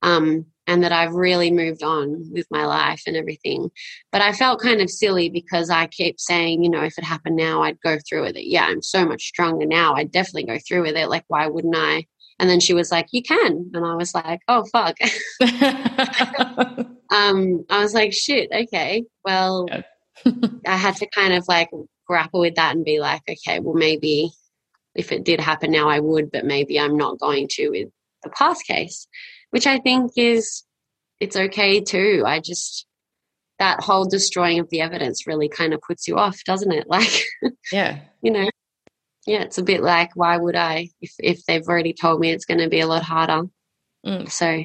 Um, and that I've really moved on with my life and everything. But I felt kind of silly because I keep saying, you know, if it happened now, I'd go through with it. Yeah, I'm so much stronger now. I'd definitely go through with it. Like, why wouldn't I? And then she was like, You can. And I was like, Oh, fuck. um, I was like, Shit, okay. Well, yeah. I had to kind of like grapple with that and be like, Okay, well, maybe if it did happen now, I would, but maybe I'm not going to with the past case, which I think is, it's okay too. I just, that whole destroying of the evidence really kind of puts you off, doesn't it? Like, yeah, you know, yeah, it's a bit like why would I if if they've already told me it's going to be a lot harder. Mm. So.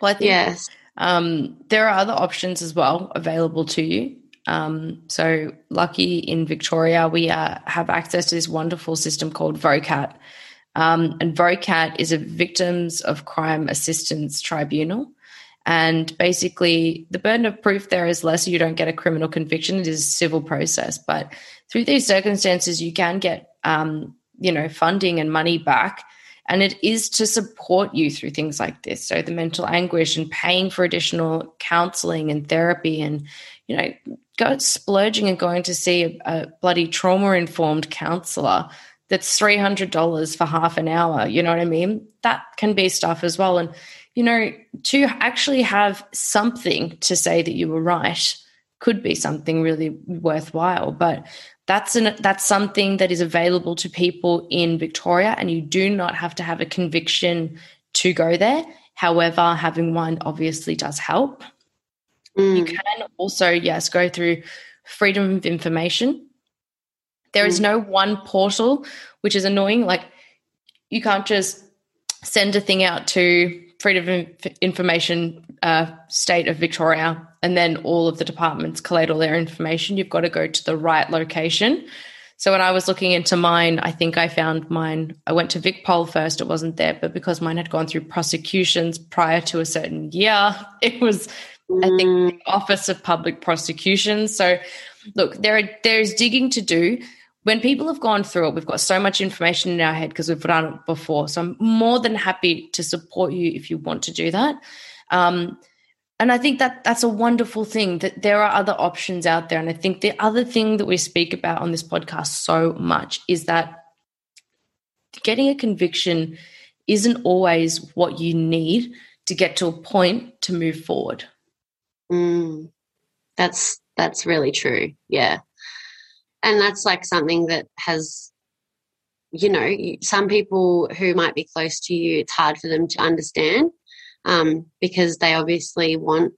Well, I think Yes. um, there are other options as well available to you. Um, so, lucky in Victoria, we uh, have access to this wonderful system called VOCAT. Um, and VOCAT is a Victims of Crime Assistance Tribunal. And basically, the burden of proof there is less. You don't get a criminal conviction; it is a civil process. But through these circumstances, you can get, um, you know, funding and money back and it is to support you through things like this. So the mental anguish and paying for additional counseling and therapy and you know go splurging and going to see a, a bloody trauma informed counselor that's $300 for half an hour you know what i mean? That can be stuff as well. And you know to actually have something to say that you were right could be something really worthwhile. But that's an that's something that is available to people in Victoria and you do not have to have a conviction to go there. However having one obviously does help. You can also yes go through freedom of information. There is no one portal which is annoying. Like you can't just send a thing out to freedom of information uh, state of victoria and then all of the departments collate all their information you've got to go to the right location so when i was looking into mine i think i found mine i went to vicpol first it wasn't there but because mine had gone through prosecutions prior to a certain year it was i think the office of public prosecutions so look there are, there's digging to do when people have gone through it, we've got so much information in our head because we've done it before. So I'm more than happy to support you if you want to do that. Um, and I think that that's a wonderful thing that there are other options out there. And I think the other thing that we speak about on this podcast so much is that getting a conviction isn't always what you need to get to a point to move forward. Mm, that's that's really true. Yeah, and that's like something that has, you know, some people who might be close to you, it's hard for them to understand um, because they obviously want,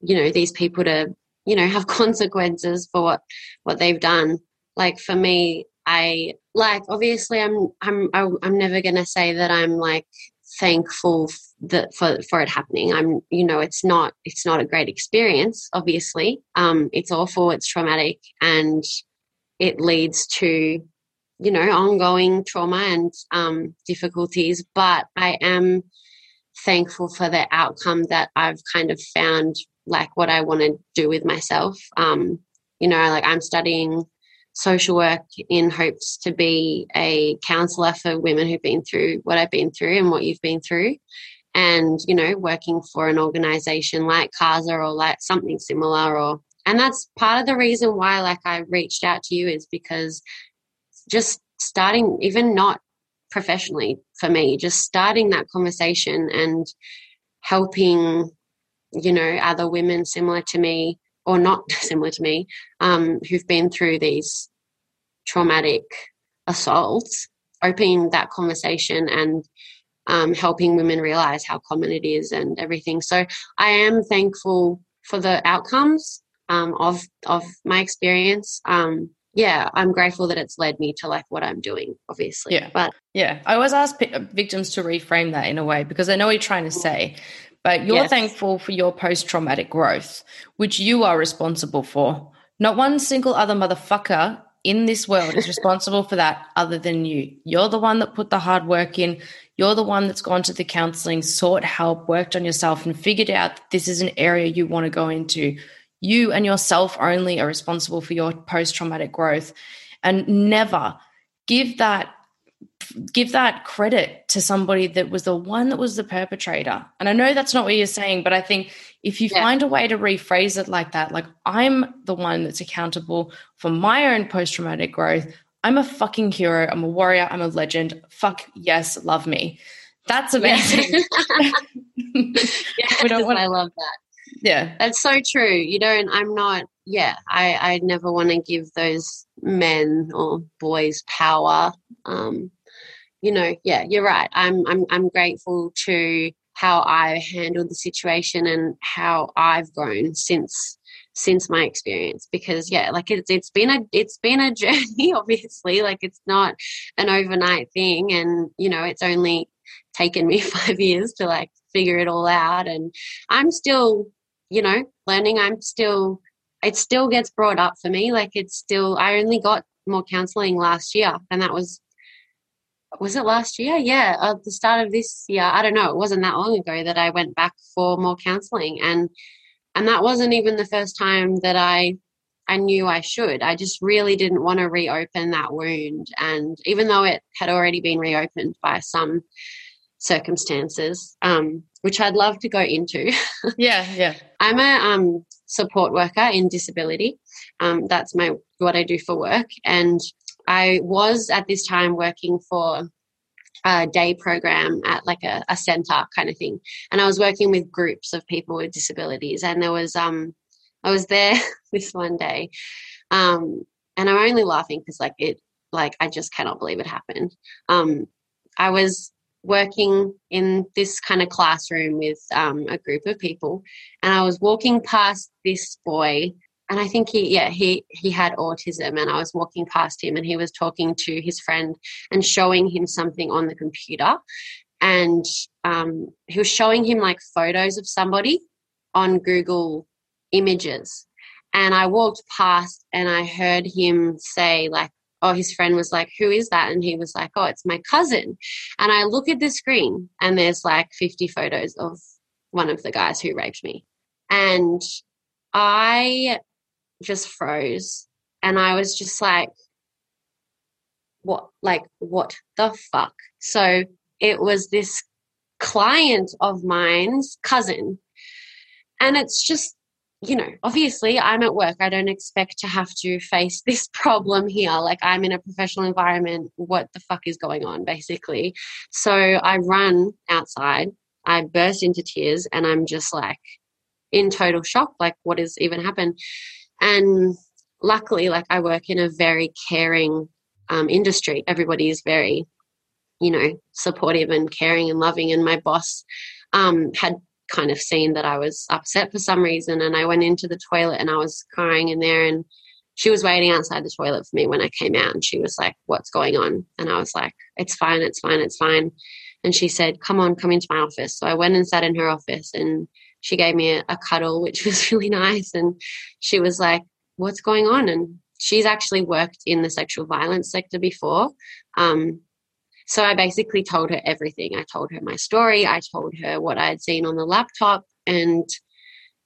you know, these people to, you know, have consequences for what what they've done. Like for me, I like obviously I'm I'm I'm never gonna say that I'm like thankful that for for it happening. I'm you know it's not it's not a great experience. Obviously, um, it's awful. It's traumatic, and it leads to you know, ongoing trauma and um, difficulties, but I am thankful for the outcome that I've kind of found like what I want to do with myself. Um, you know, like I'm studying social work in hopes to be a counselor for women who've been through what I've been through and what you've been through. And, you know, working for an organization like CASA or like something similar or and that's part of the reason why like I reached out to you is because just starting even not professionally for me, just starting that conversation and helping, you know, other women similar to me or not similar to me, um, who've been through these traumatic assaults, opening that conversation and um, helping women realize how common it is and everything. So I am thankful for the outcomes um, of of my experience. Um, yeah, I'm grateful that it's led me to like what I'm doing, obviously. Yeah. But yeah, I always ask p- uh, victims to reframe that in a way because I know what you're trying to mm. say, but you're Yes. thankful for your post traumatic growth, which you are responsible for. Not one single other motherfucker in this world is responsible for that other than you. You're the one that put the hard work in. You're the one that's gone to the counseling, sought help, worked on yourself, and figured out that this is an area you want to go into. You and yourself only are responsible for your post traumatic growth. And never give that give that credit to somebody that was the one that was the perpetrator. And I know that's not what you're saying, but I think if you Yeah. find a way to rephrase it like that, like I'm the one that's accountable for my own post traumatic growth. I'm a fucking hero. I'm a warrior. I'm a legend. Fuck yes, love me. That's amazing. yes, We don't want- I love that. Yeah. That's so true. You don't. I'm not. Yeah, I. I never want to give those men or boys power. Um, you know. Yeah, you're right. I'm. I'm. I'm grateful to how I handled the situation and how I've grown since since my experience because yeah like it's it's been a it's been a journey obviously like it's not an overnight thing and you know it's only taken me 5 years to like figure it all out and I'm still you know, learning, I'm still, it still gets brought up for me. Like it's still, I only got more counseling last year, and that was, was it last year? Yeah, at the start of this year. I don't know. It wasn't that long ago that I went back for more counseling, and and that wasn't even the first time that I. I knew I should. I just really didn't want to reopen that wound. And even though it had already been reopened by some circumstances, um, which I'd love to go into, Yeah. Yeah. I'm a um, support worker in disability. Um, that's my what I do for work, and I was at this time working for a day program at like a, a center kind of thing, and I was working with groups of people with disabilities, and there was um, I was there this one day, um, and I'm only laughing because like it, like I just cannot believe it happened. Um, I was working in this kind of classroom with um, a group of people. And i was walking past this boy and i think he yeah he he had autism and i was walking past him and he was talking to his friend and showing him something on the computer. And um, he was showing him like photos of somebody on google images. And i walked past and i heard him say like oh his friend was like who is that and he was like oh it's my cousin and I look at the screen and there's like 50 photos of one of the guys who raped me. And I just froze and I was just like, what, like, what the fuck? So it was this client of mine's cousin. And it's just, you know, obviously I'm at work. I don't expect to have to face this problem here. Like I'm in a professional environment. What the fuck is going on, basically? So I run outside. I burst into tears and I'm just like in total shock. Like what has even happened? And luckily, like I work in a very caring um, industry. Everybody is very, you know, supportive and caring and loving. And my boss um, had kind of seen that I was upset for some reason. And I went into the toilet and I was crying in there. And she was waiting outside the toilet for me when I came out. And she was like, What's going on? And I was like, It's fine, it's fine, it's fine. And she said, Come on, come into my office. So I went and sat in her office and she gave me a, a cuddle, which was really nice. And she was like, What's going on? And she's actually worked in the sexual violence sector before. Um, so I basically told her everything. I told her my story. I told her what I had seen on the laptop, and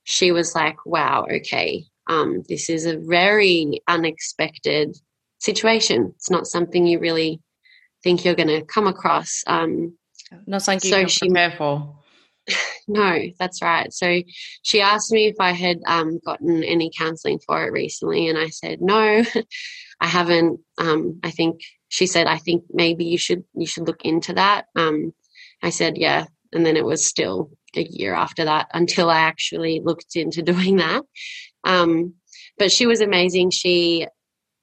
she was like, "Wow, okay, um, this is a very unexpected situation. It's not something you really think you're going to come across." Um, not something so you can she, prepare for. No, that's right. So she asked me if I had um, gotten any counseling for it recently, and I said no, I haven't. Um, I think she said, I think maybe you should you should look into that. Um, I said, yeah, and then it was still a year after that until I actually looked into doing that. Um, but she was amazing. She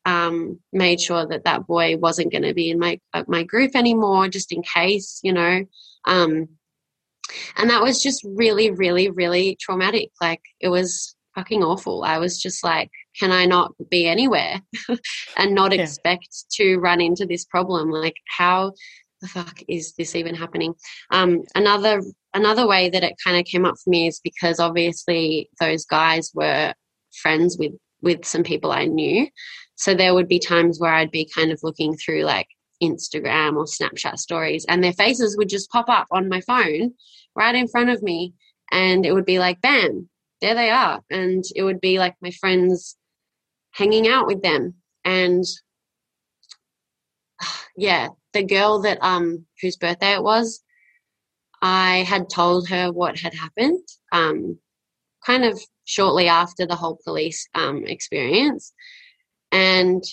um, made sure that that boy wasn't going to be in my uh, my group anymore, just in case, you know. Um, and that was just really really really traumatic. Like it was fucking awful. I was just like can i not be anywhere and not yeah. expect to run into this problem? Like how the fuck is this even happening? Um, another another way that it kind of came up for me is because obviously those guys were friends with with some people i knew. So there would be times where i'd be kind of looking through like Instagram or Snapchat stories, and their faces would just pop up on my phone right in front of me. And it would be like, bam, there they are. And it would be like my friends hanging out with them. And yeah, the girl that, um, whose birthday it was, I had told her what had happened, um, kind of shortly after the whole police um, experience, and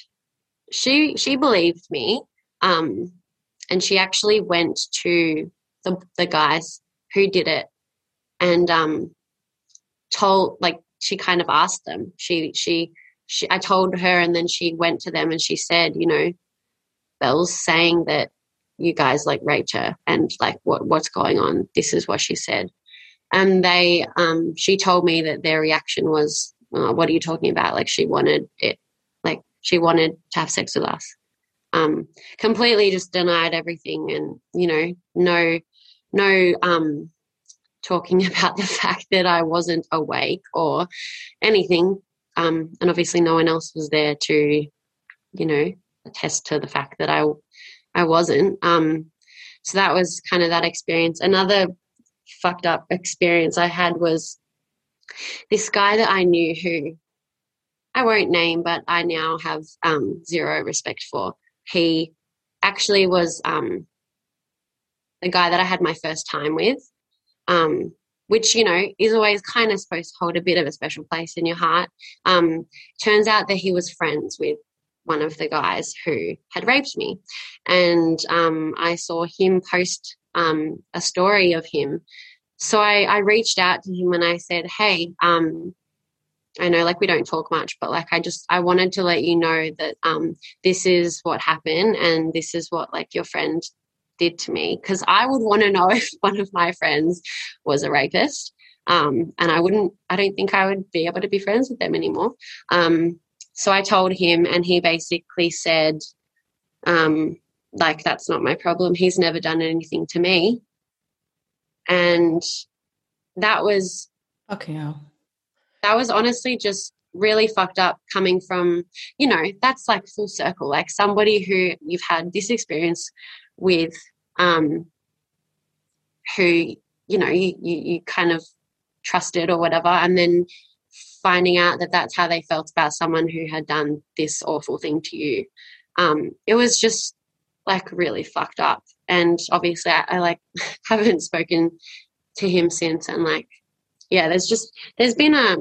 she she believed me, um, and she actually went to the the guys who did it and um, told like she kind of asked them. She she she i told her and then she went to them and she said you know belle's saying that you guys like raped her and like what what's going on? This is what she said. And they um she told me that their reaction was oh, what are you talking about? Like she wanted it like she wanted to have sex with us um completely just denied everything and you know no no um, talking about the fact that I wasn't awake or anything. Um, and obviously, no one else was there to, you know, attest to the fact that I, I wasn't. Um, so that was kind of that experience. Another fucked up experience I had was this guy that I knew who I won't name, but I now have um, zero respect for. He actually was um, the guy that I had my first time with, um, which, you know, is always kind of supposed to hold a bit of a special place in your heart. Um, turns out that he was friends with one of the guys who had raped me. And um, I saw him post um, a story of him. So I, I, reached out to him and I said, Hey, um, I know like we don't talk much, but like I just I wanted to let you know that um this is what happened and this is what like your friend did to me because I would want to know if one of my friends was a rapist. Um, and I wouldn't, I don't think I would be able to be friends with them anymore. Um, so I told him, and he basically said, um, like, that's not my problem. He's never done anything to me. And that was, okay, that was honestly just really fucked up coming from, you know, that's like full circle, like somebody who you've had this experience with um, who you know you, you, you kind of trusted or whatever and then finding out that that's how they felt about someone who had done this awful thing to you. Um, it was just like really fucked up. And obviously I, I like haven't spoken to him since and like yeah there's just there's been a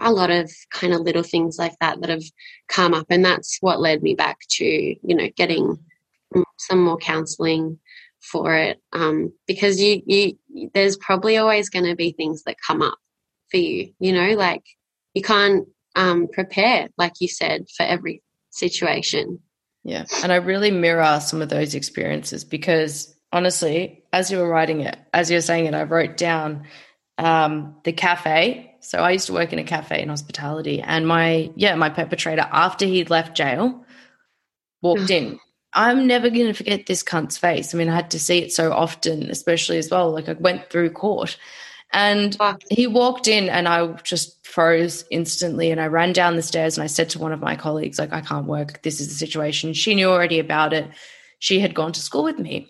a lot of kind of little things like that that have come up and that's what led me back to you know getting some more counseling for it um, because you you there's probably always going to be things that come up for you you know like you can't um, prepare like you said for every situation. Yeah and i really mirror some of those experiences because honestly as you were writing it as you were saying it i wrote down um, the cafe so i used to work in a cafe in hospitality and my yeah my perpetrator after he'd left jail walked mm. in I'm never going to forget this cunt's face. I mean, I had to see it so often, especially as well. Like I went through court And ah. he walked in and I just froze instantly. And I ran down the stairs and I said to one of my colleagues, like, I can't work. This is the situation. She knew already about it. She had gone to school with me.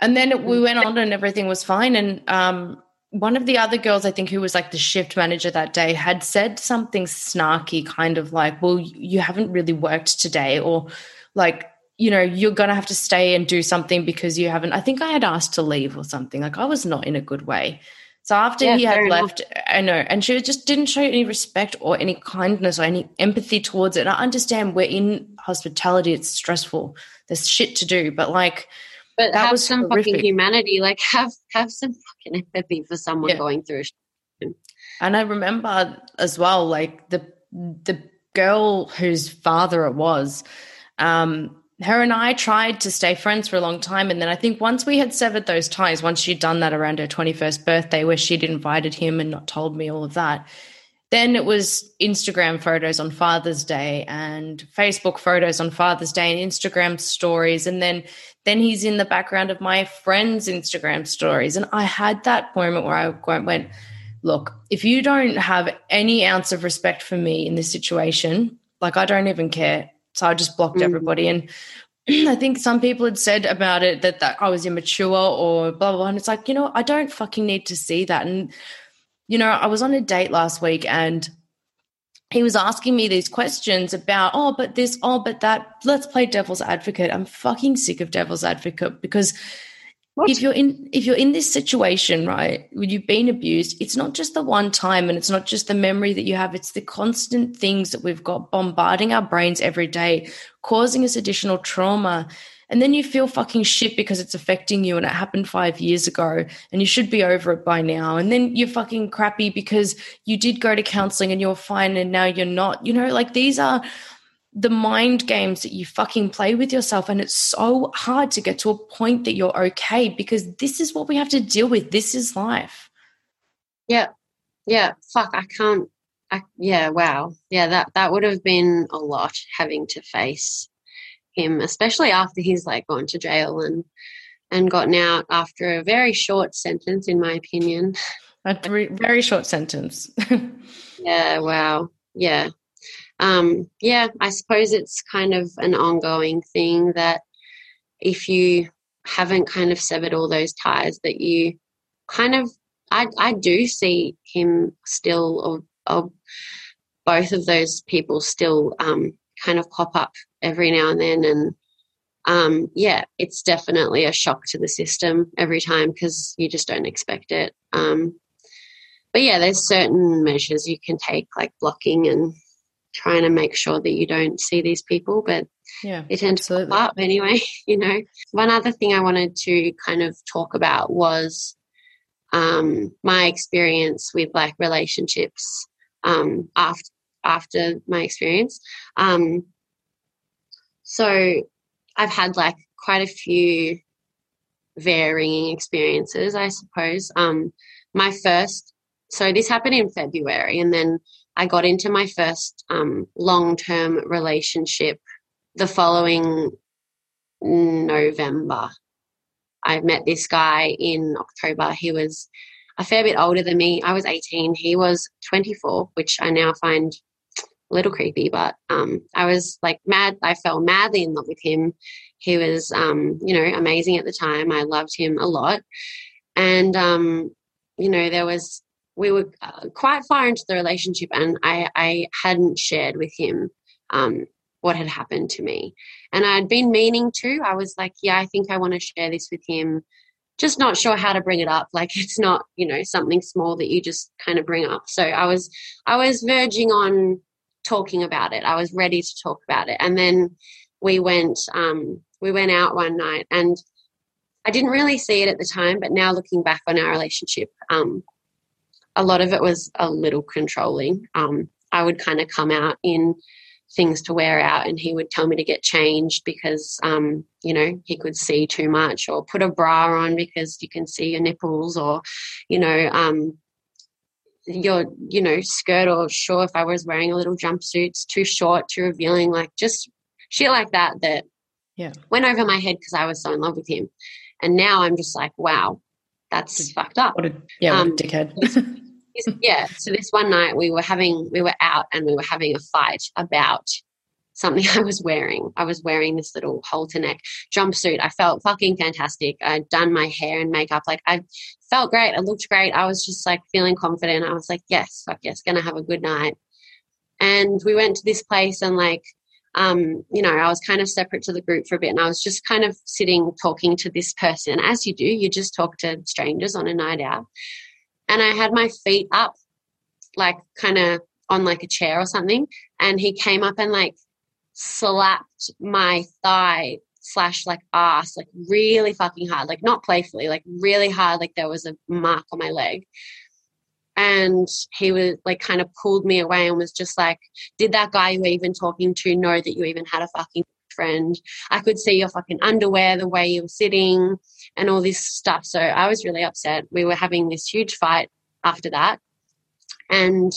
And then we mm. went on and everything was fine. And um, one of the other girls, I think, who was like the shift manager that day, had said something snarky, kind of like, well, you haven't really worked today, or like, you know, you're going to have to stay and do something because you haven't. I think I had asked to leave or something. Like, I was not in a good way. So after yeah, he had left, enough. I know, and she just didn't show any respect or any kindness or any empathy towards it. And I understand we're in hospitality, it's stressful, there's shit to do, but like, but that have was some horrific. fucking humanity. Like have have some fucking empathy for someone yeah. going through. And I remember as well, like the the girl whose father it was. Um, her and I tried to stay friends for a long time. And then I think once we had severed those ties, once she'd done that around her 21st birthday, where she'd invited him and not told me all of that, then it was Instagram photos on Father's Day and Facebook photos on Father's Day and Instagram stories. And then then he's in the background of my friends' Instagram stories. And I had that moment where I went, look, if you don't have any ounce of respect for me in this situation, like I don't even care. So I just blocked mm. everybody. And I think some people had said about it that, that I was immature or blah, blah, blah. And it's like, you know, I don't fucking need to see that. And, you know, I was on a date last week and he was asking me these questions about, oh, but this, oh, but that. Let's play devil's advocate. I'm fucking sick of devil's advocate because what? if you're in if you're in this situation, right, when you've been abused, it's not just the one time and it's not just the memory that you have, it's the constant things that we've got bombarding our brains every day, causing us additional trauma and then you feel fucking shit because it's affecting you and it happened five years ago and you should be over it by now. And then you're fucking crappy because you did go to counseling and you're fine and now you're not. You know, like these are the mind games that you fucking play with yourself. And it's so hard to get to a point that you're okay because this is what we have to deal with. This is life. Yeah. Yeah. Fuck. I can't. I, yeah. Wow. Yeah. That, that would have been a lot having to face him, especially after he's like gone to jail and and gotten out after a very short sentence, in my opinion. A very short sentence. yeah. Wow. Yeah. Um, yeah. I suppose it's kind of an ongoing thing that if you haven't kind of severed all those ties, that you kind of I I do see him still or, or both of those people still um, kind of pop up every now and then. And um, yeah, it's definitely a shock to the system every time because you just don't expect it. Um, but yeah, there's certain measures you can take, like blocking and trying to make sure that you don't see these people. But yeah, they tend absolutely. to pop up anyway. You know, one other thing I wanted to kind of talk about was um, my experience with like relationships um, after after my experience. Um, so I've had like quite a few varying experiences, I suppose. Um, my first, so this happened in February, and then I got into my first um, long term relationship the following November. I met this guy in October. He was a fair bit older than me. I was 18. He was 24, which I now find a little creepy, but um, I was like mad. I fell madly in love with him. He was, um, you know, amazing at the time. I loved him a lot. And, um, you know, there was, we were uh, quite far into the relationship, and I, I hadn't shared with him um, what had happened to me. And I'd been meaning to. I was like, yeah, I think I want to share this with him. Just not sure how to bring it up. Like it's not, you know, something small that you just kind of bring up. So I was, I was verging on talking about it. I was ready to talk about it. And then we went um, we went out one night and I didn't really see it at the time, but now looking back on our relationship, um, a lot of it was a little controlling. Um, I would kind of come out in things to wear out and he would tell me to get changed because um, you know he could see too much or put a bra on because you can see your nipples or you know um, your you know skirt or sure if I was wearing a little jumpsuit, it's too short, too revealing, like just shit like that that yeah went over my head because I was so in love with him. And now I'm just like, wow, that's fucked up. What a, yeah, what um, a dickhead. yeah. So this one night we were having, we were out and we were having a fight about something I was wearing. I was wearing this little halter neck jumpsuit. I felt fucking fantastic. I'd done my hair and makeup. Like I felt great. I looked great. I was just like feeling confident. I was like, yes, fuck yes, gonna have a good night. And we went to this place and like, um, you know, I was kind of separate to the group for a bit and I was just kind of sitting talking to this person. As you do, you just talk to strangers on a night out. And I had my feet up, like kind of on like a chair or something. And he came up and like slapped my thigh slash like ass like really fucking hard like not playfully like really hard like there was a mark on my leg. And he was like kind of pulled me away and was just like did that guy you were even talking to know that you even had a fucking friend? I could see your fucking underwear the way you were sitting and all this stuff. So i was really upset. We were having this huge fight after that. And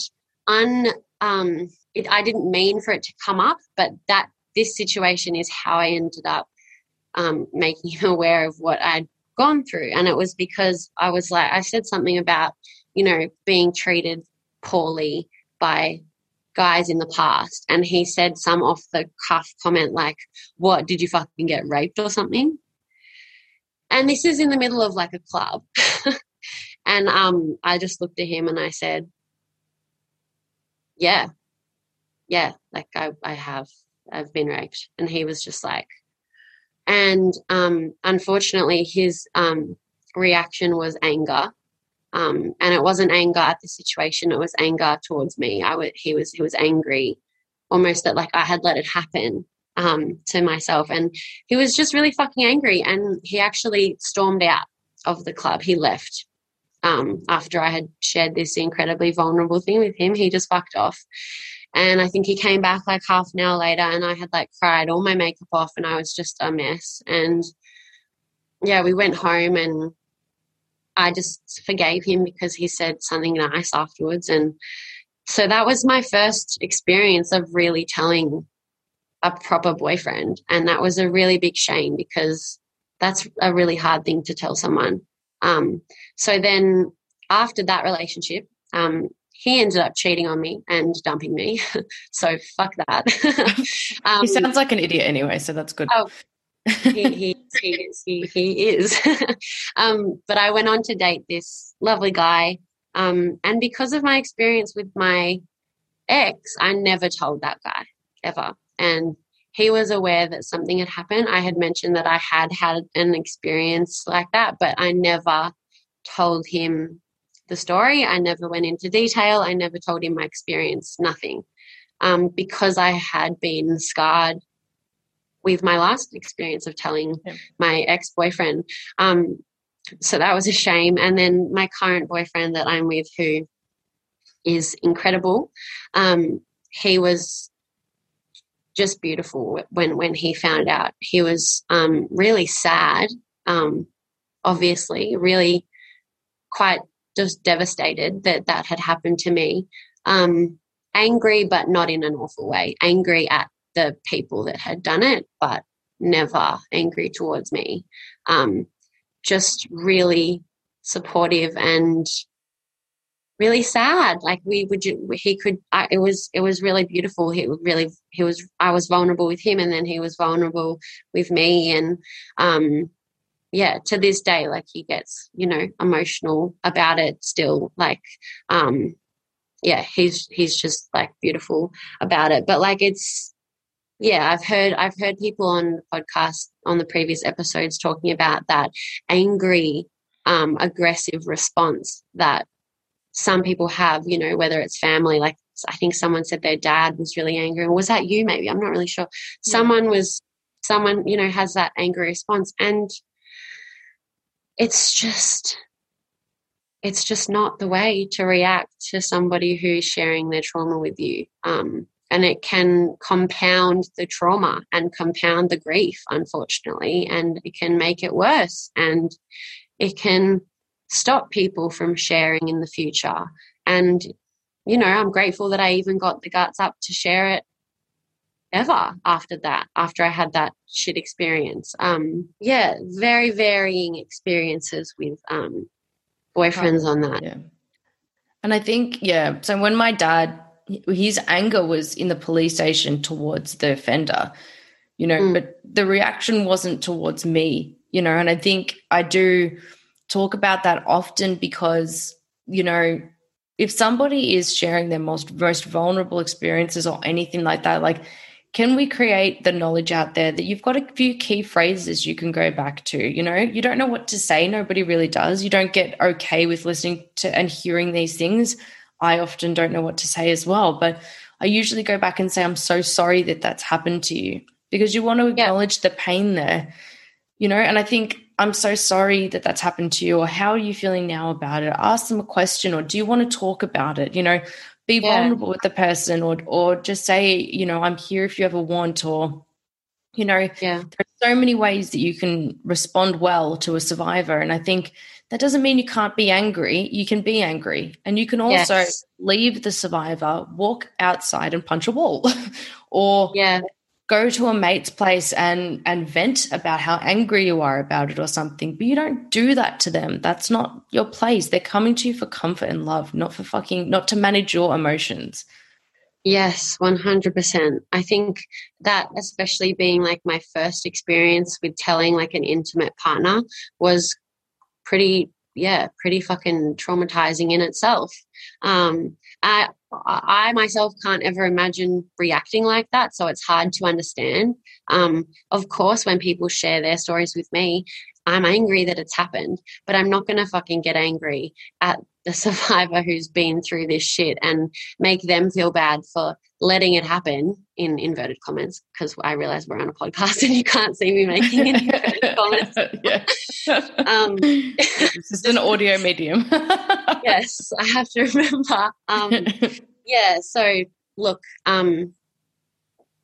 un um it, I didn't mean for it to come up, but that this situation is how I ended up um, making him aware of what I'd gone through. And it was because I was like, I said something about, you know, being treated poorly by guys in the past. And he said some off the cuff comment like, What, did you fucking get raped or something? And this is in the middle of like a club. and um, I just looked at him and I said, Yeah, yeah, like I, I have, I've been raped. And he was just like, and um, unfortunately, his um, reaction was anger. Um, and it wasn't anger at the situation; it was anger towards me. I I w- he was he was angry, almost that like I had let it happen um, to myself, and he was just really fucking angry. And he actually stormed out of the club. He left um, after I had shared this incredibly vulnerable thing with him. He just fucked off, and I think he came back like half an hour later and I had like cried all my makeup off and I was just a mess. And yeah, we went home and I just forgave him because he said something nice afterwards. And so that was my first experience of really telling a proper boyfriend. And that was a really big shame because that's a really hard thing to tell someone. Um, so then after that relationship, um, he ended up cheating on me and dumping me. so fuck that. um, he sounds like an idiot anyway, so that's good. Oh, he, he, he, is. He, he is. um, but I went on to date this lovely guy. Um, and because of my experience with my ex, I never told that guy ever. And he was aware that something had happened. I had mentioned that I had had an experience like that, but I never told him the story. I never went into detail. I never told him my experience, nothing. Um, because I had been scarred with my last experience of telling yeah. my ex boyfriend. Um, so that was a shame. And then my current boyfriend that I'm with, who is incredible, um, he was just beautiful when when he found out. He was um, really sad, um, obviously, really quite just devastated that that had happened to me. Um, angry, but not in an awful way. Angry at the people that had done it, but never angry towards me. Um, just really supportive and really sad. Like we would, he could. I, it was it was really beautiful. He really he was. I was vulnerable with him, and then he was vulnerable with me, and um, yeah, to this day, like he gets, you know, emotional about it still. Like, um, yeah, he's he's just like beautiful about it. But like it's yeah, I've heard I've heard people on the podcast on the previous episodes talking about that angry, um, aggressive response that some people have, you know, whether it's family, like I think someone said their dad was really angry. Was that you maybe? I'm not really sure. Someone was someone, you know, has that angry response. And it's just it's just not the way to react to somebody who's sharing their trauma with you. Um, and it can compound the trauma and compound the grief unfortunately and it can make it worse and it can stop people from sharing in the future. And you know i'm grateful that i even got the guts up to share it ever after that, after I had that shit experience. Um, yeah, very varying experiences with um, boyfriends on that. Yeah. And I think, yeah. So when my dad, his anger was in the police station towards the offender, you know, mm. but the reaction wasn't towards me, you know. And I think I do talk about that often because, you know, if somebody is sharing their most most vulnerable experiences or anything like that, like can we create the knowledge out there that you've got a few key phrases you can go back to you know? You don't know what to say nobody really does. You don't get okay with listening to and hearing these things. I often don't know what to say as well but i usually go back and say i'm so sorry that that's happened to you because you want to acknowledge yeah. the pain there you know? And i think i'm so sorry that that's happened to you or how are you feeling now about it? Ask them a question or do you want to talk about it? You know be yeah. vulnerable with the person or or just say you know i'm here if you ever want or you know yeah. there are so many ways that you can respond well to a survivor and i think that doesn't mean you can't be angry you can be angry and you can also yes. leave the survivor walk outside and punch a wall or yeah go to a mate's place and and vent about how angry you are about it or something but you don't do that to them. That's not your place. They're coming to you for comfort and love not for fucking not to manage your emotions. Yes 100% i think that especially being like my first experience with telling like an intimate partner was pretty yeah pretty fucking traumatizing in itself. Um I, I myself can't ever imagine reacting like that, so it's hard to understand. Um, of course, when people share their stories with me, I'm angry that it's happened, but I'm not going to fucking get angry at the survivor who's been through this shit and make them feel bad for letting it happen in inverted comments because I realize we're on a podcast and you can't see me making inverted comments. um, this is an audio medium. yes, I have to remember. Um, yeah, so look, um,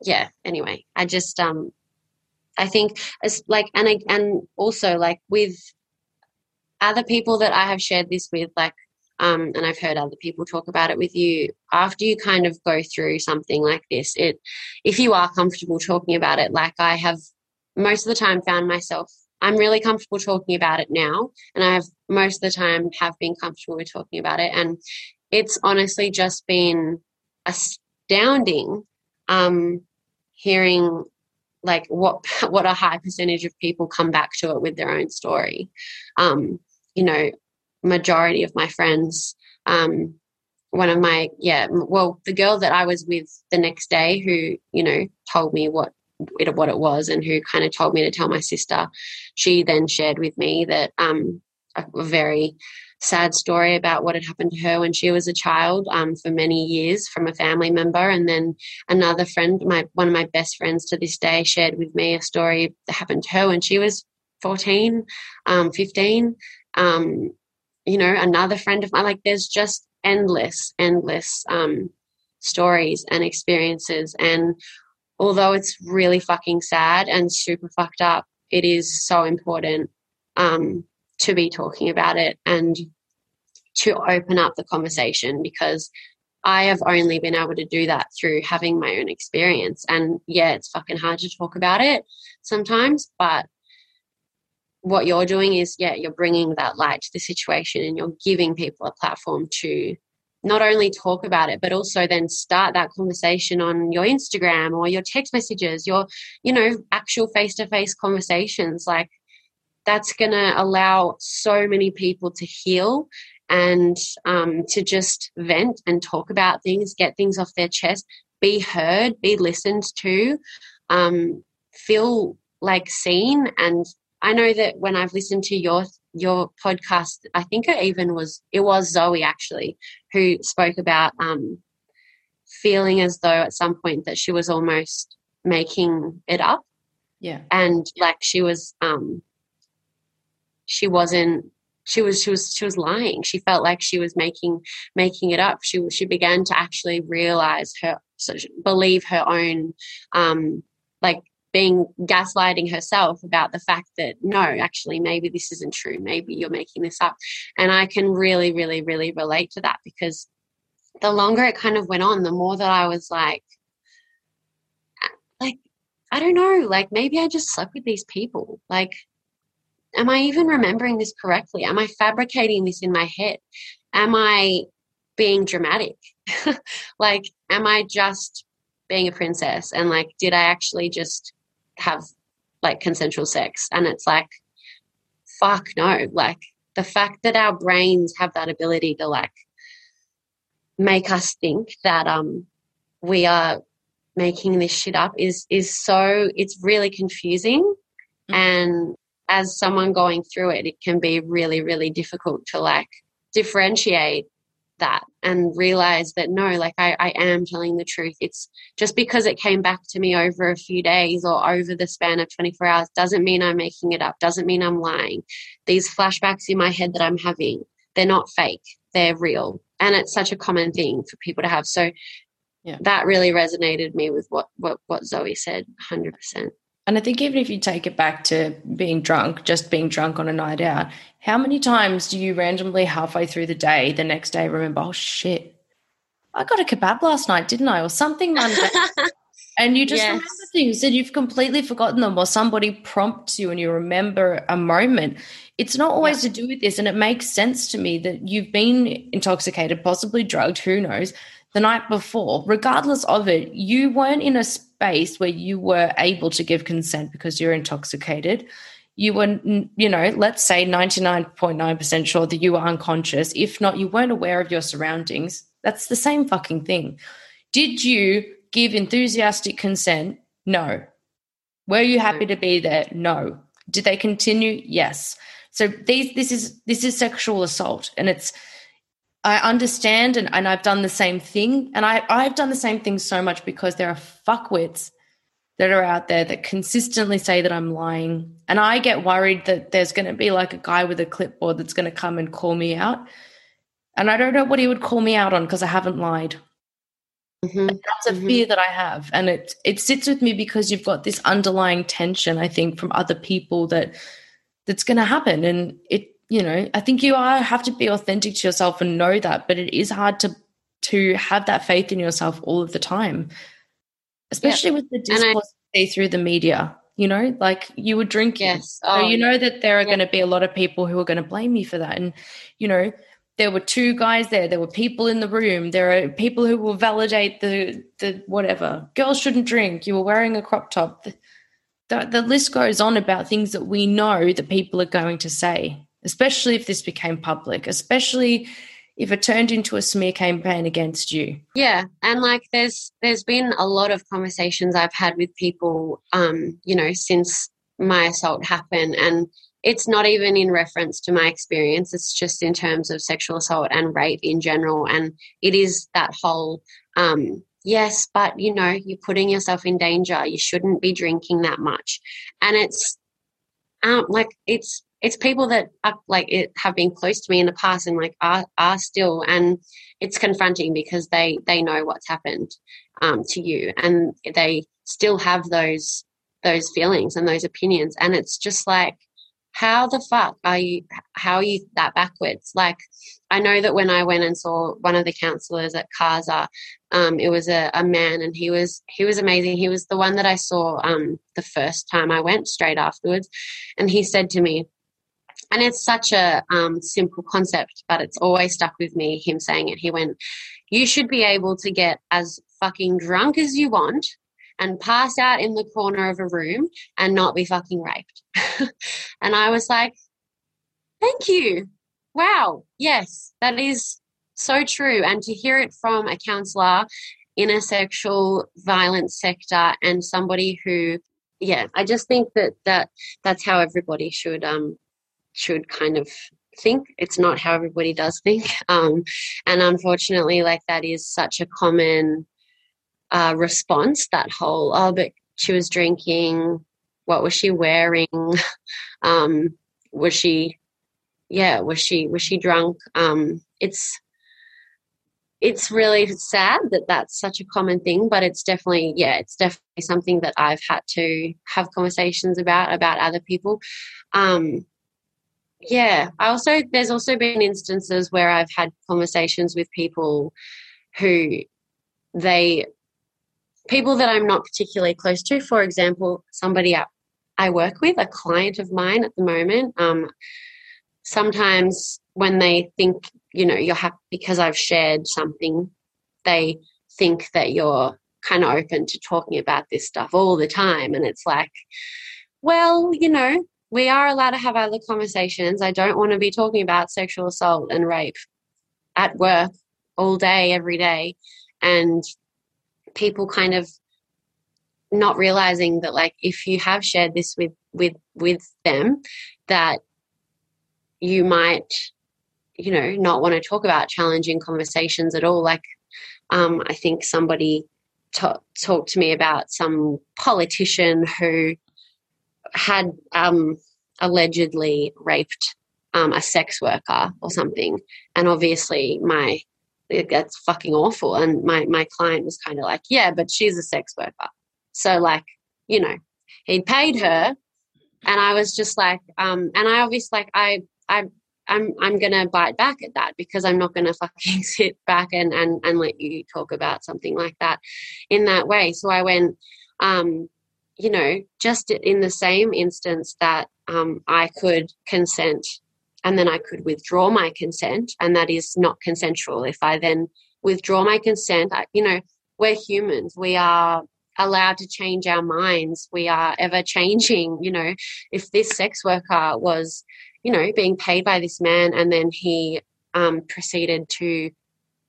yeah, anyway, I just um I think it's like and and also like with other people that I have shared this with, like um, and I've heard other people talk about it with you. After you kind of go through something like this, it if you are comfortable talking about it, like I have most of the time found myself I'm really comfortable talking about it now, and I have most of the time have been comfortable with talking about it, and it's honestly just been astounding um, hearing like what what a high percentage of people come back to it with their own story um, you know majority of my friends um, one of my yeah well the girl that i was with the next day who you know told me what it, what it was and who kind of told me to tell my sister she then shared with me that um, a, a very sad story about what had happened to her when she was a child um, for many years from a family member. And then another friend, my one of my best friends to this day, shared with me a story that happened to her when she was 14, um, 15. Um, you know, another friend of mine, like there's just endless, endless um, stories and experiences. And although it's really fucking sad and super fucked up, it is so important um, to be talking about it and to open up the conversation because I have only been able to do that through having my own experience. And yeah, it's fucking hard to talk about it sometimes, but what you're doing is, yeah, you're bringing that light to the situation and you're giving people a platform to not only talk about it, but also then start that conversation on your Instagram or your text messages, your, you know, actual face to face conversations. Like, that's going to allow so many people to heal and um, to just vent and talk about things, get things off their chest, be heard, be listened to, um, feel like seen. And I know that when I've listened to your your podcast, I think it even was it was Zoe actually who spoke about um, feeling as though at some point that she was almost making it up. Yeah, and like she was um, she wasn't she was she was she was lying. She felt like she was making making it up. She she began to actually realize her so believe her own um like being gaslighting herself about the fact that no actually maybe this isn't true maybe you're making this up and i can really really really relate to that because the longer it kind of went on the more that i was like like i don't know like maybe i just slept with these people like am I even remembering this correctly? Am I fabricating this in my head? Am I being dramatic? like, am I just being a princess? And like, did I actually just have like consensual sex? And it's like, fuck no. Like, the fact that our brains have that ability to like make us think that um we are making this shit up is is so it's really confusing mm-hmm. and as someone going through it it can be really really difficult to like differentiate that and realize that no like I, I am telling the truth it's just because it came back to me over a few days or over the span of 24 hours doesn't mean i'm making it up doesn't mean i'm lying these flashbacks in my head that i'm having they're not fake they're real and it's such a common thing for people to have so yeah. that really resonated me with what what what Zoe said 100%. And I think even if you take it back to being drunk, just being drunk on a night out, how many times do you randomly halfway through the day, the next day remember, oh shit, I got a kebab last night, didn't I? Or something and you just yes. remember things and you've completely forgotten them, or somebody prompts you and you remember a moment. It's not always yeah. to do with this. And it makes sense to me that you've been intoxicated, possibly drugged, who knows, the night before, regardless of it, you weren't in a space where you were able to give consent because you're intoxicated. You were, you know, let's say 99.9% sure that you were unconscious. If not, you weren't aware of your surroundings. That's the same fucking thing. Did you give enthusiastic consent? No. Were you happy to be there? No. Did they continue? Yes. So these this is this is sexual assault and it's I understand and, and I've done the same thing. And I, I've done the same thing so much because there are fuckwits that are out there that consistently say that I'm lying. And I get worried that there's going to be like a guy with a clipboard that's going to come and call me out. And I don't know what he would call me out on because I haven't lied. Mm-hmm. That's a mm-hmm. fear that I have. And it it sits with me because you've got this underlying tension, I think, from other people that that's gonna happen. And it you know, I think you are have to be authentic to yourself and know that, but it is hard to to have that faith in yourself all of the time, especially with the discourse I, through the media. You know, like you were drinking, yes. Oh, so you know that there are yeah. going to be a lot of people who are going to blame you for that, and you know there were two guys there. There were people in the room. There are people who will validate the the whatever. Girls shouldn't drink. You were wearing a crop top. The, the, the, list goes on about things that we know that people are going to say especially if this became public, especially if it turned into a smear campaign against you. Yeah, and like there's there's been a lot of conversations I've had with people um, you know, since my assault happened and it's not even in reference to my experience it's just in terms of sexual assault and rape in general and it is that whole um, yes but you know you're putting yourself in danger you shouldn't be drinking that much and it's um, like it's it's people that are, like it have been close to me in the past and like are, are still and it's confronting because they they know what's happened um, to you and they still have those those feelings and those opinions and it's just like how the fuck are you how are you that backwards? Like i know that when i went and saw one of the counselors at casa um, it was a, a, man and he was he was amazing. He was the one that i saw um, the first time i went straight afterwards and he said to me and it's such a um, simple concept, but it's always stuck with me, him saying it. He went, You should be able to get as fucking drunk as you want and pass out in the corner of a room and not be fucking raped. and I was like, Thank you. Wow. Yes, that is so true. And to hear it from a counselor in a sexual violence sector and somebody who yeah i just think that that that's how everybody should um should kind of think. It's not how everybody does think. Um, and unfortunately, like that is such a common uh, response that whole, oh, but she was drinking. What was she wearing? um, was she, yeah, was she, was she drunk? Um, it's, it's really sad that that's such a common thing, but it's definitely, yeah, it's definitely something that I've had to have conversations about, about other people. Um, yeah i also there's also been instances where i've had conversations with people who they people that i'm not particularly close to for example somebody at I work with, a client of mine at the moment. Um, sometimes when they think, you know, you're happy because I've shared something, they think that you're kind of open to talking about this stuff all the time. And it's like, well, you know, we are allowed to have other conversations. I don't want to be talking about sexual assault and rape at work all day, every day. And people kind of not realizing that like if you have shared this with with with them that you might you know not want to talk about challenging conversations at all like um, i think somebody talked to me about some politician who had um, allegedly raped um, a sex worker or something. And obviously my that's fucking awful. And my my client was kind of like yeah but she's a sex worker. So like, you know, he paid her. And I was just like, um, and I obviously like I I I'm I'm gonna bite back at that because I'm not gonna fucking sit back and and and let you talk about something like that in that way. So I went, um, you know, just in the same instance that um, I could consent and then I could withdraw my consent, and that is not consensual. If I then withdraw my consent, I, you know, we're humans. We are allowed to change our minds. We are ever changing. You know, if this sex worker was, you know, being paid by this man and then he um, proceeded to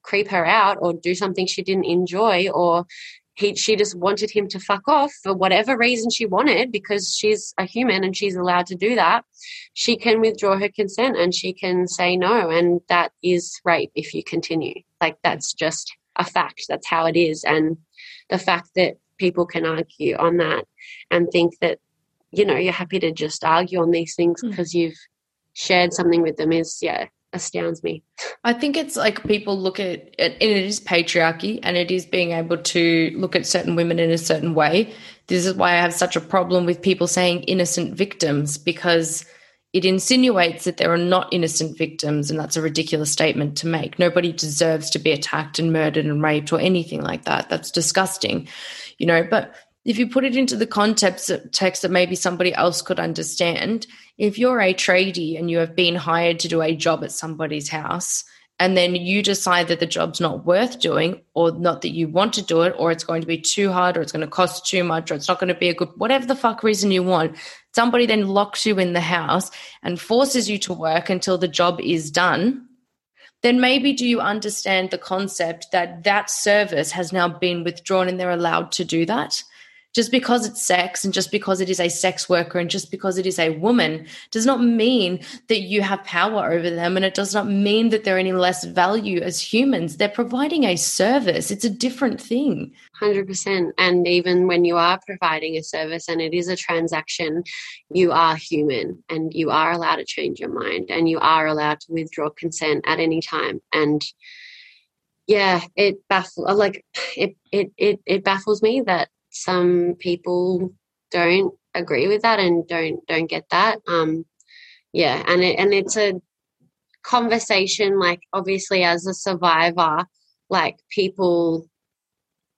creep her out or do something she didn't enjoy or he, she just wanted him to fuck off for whatever reason she wanted because she's a human and she's allowed to do that. She can withdraw her consent and she can say no and that is rape if you continue. Like that's just a fact. That's how it is. And the fact that people can argue on that and think that you know you're happy to just argue on these things because mm. you've shared something with them is yeah astounds me i think it's like people look at it and it is patriarchy and it is being able to look at certain women in a certain way this is why i have such a problem with people saying innocent victims because it insinuates that there are not innocent victims, and that's a ridiculous statement to make. Nobody deserves to be attacked and murdered and raped or anything like that. That's disgusting, you know. But if you put it into the context of text that maybe somebody else could understand, if you're a tradie and you have been hired to do a job at somebody's house, and then you decide that the job's not worth doing, or not that you want to do it, or it's going to be too hard, or it's going to cost too much, or it's not going to be a good, whatever the fuck reason you want, somebody then locks you in the house and forces you to work until the job is done, then maybe do you understand the concept that that service has now been withdrawn and they're allowed to do that? Just because it's sex and just because it is a sex worker and just because it is a woman does not mean that you have power over them. And it does not mean that they're any less value as humans. They're providing a service. It's a different thing. 100% and even when you are providing a service and it is a transaction you are human and you are allowed to change your mind and you are allowed to withdraw consent at any time. And yeah it baffles like it, it it it baffles me that some people don't agree with that and don't don't get that. Um, yeah, and it, and it's a conversation. Like obviously, as a survivor, like people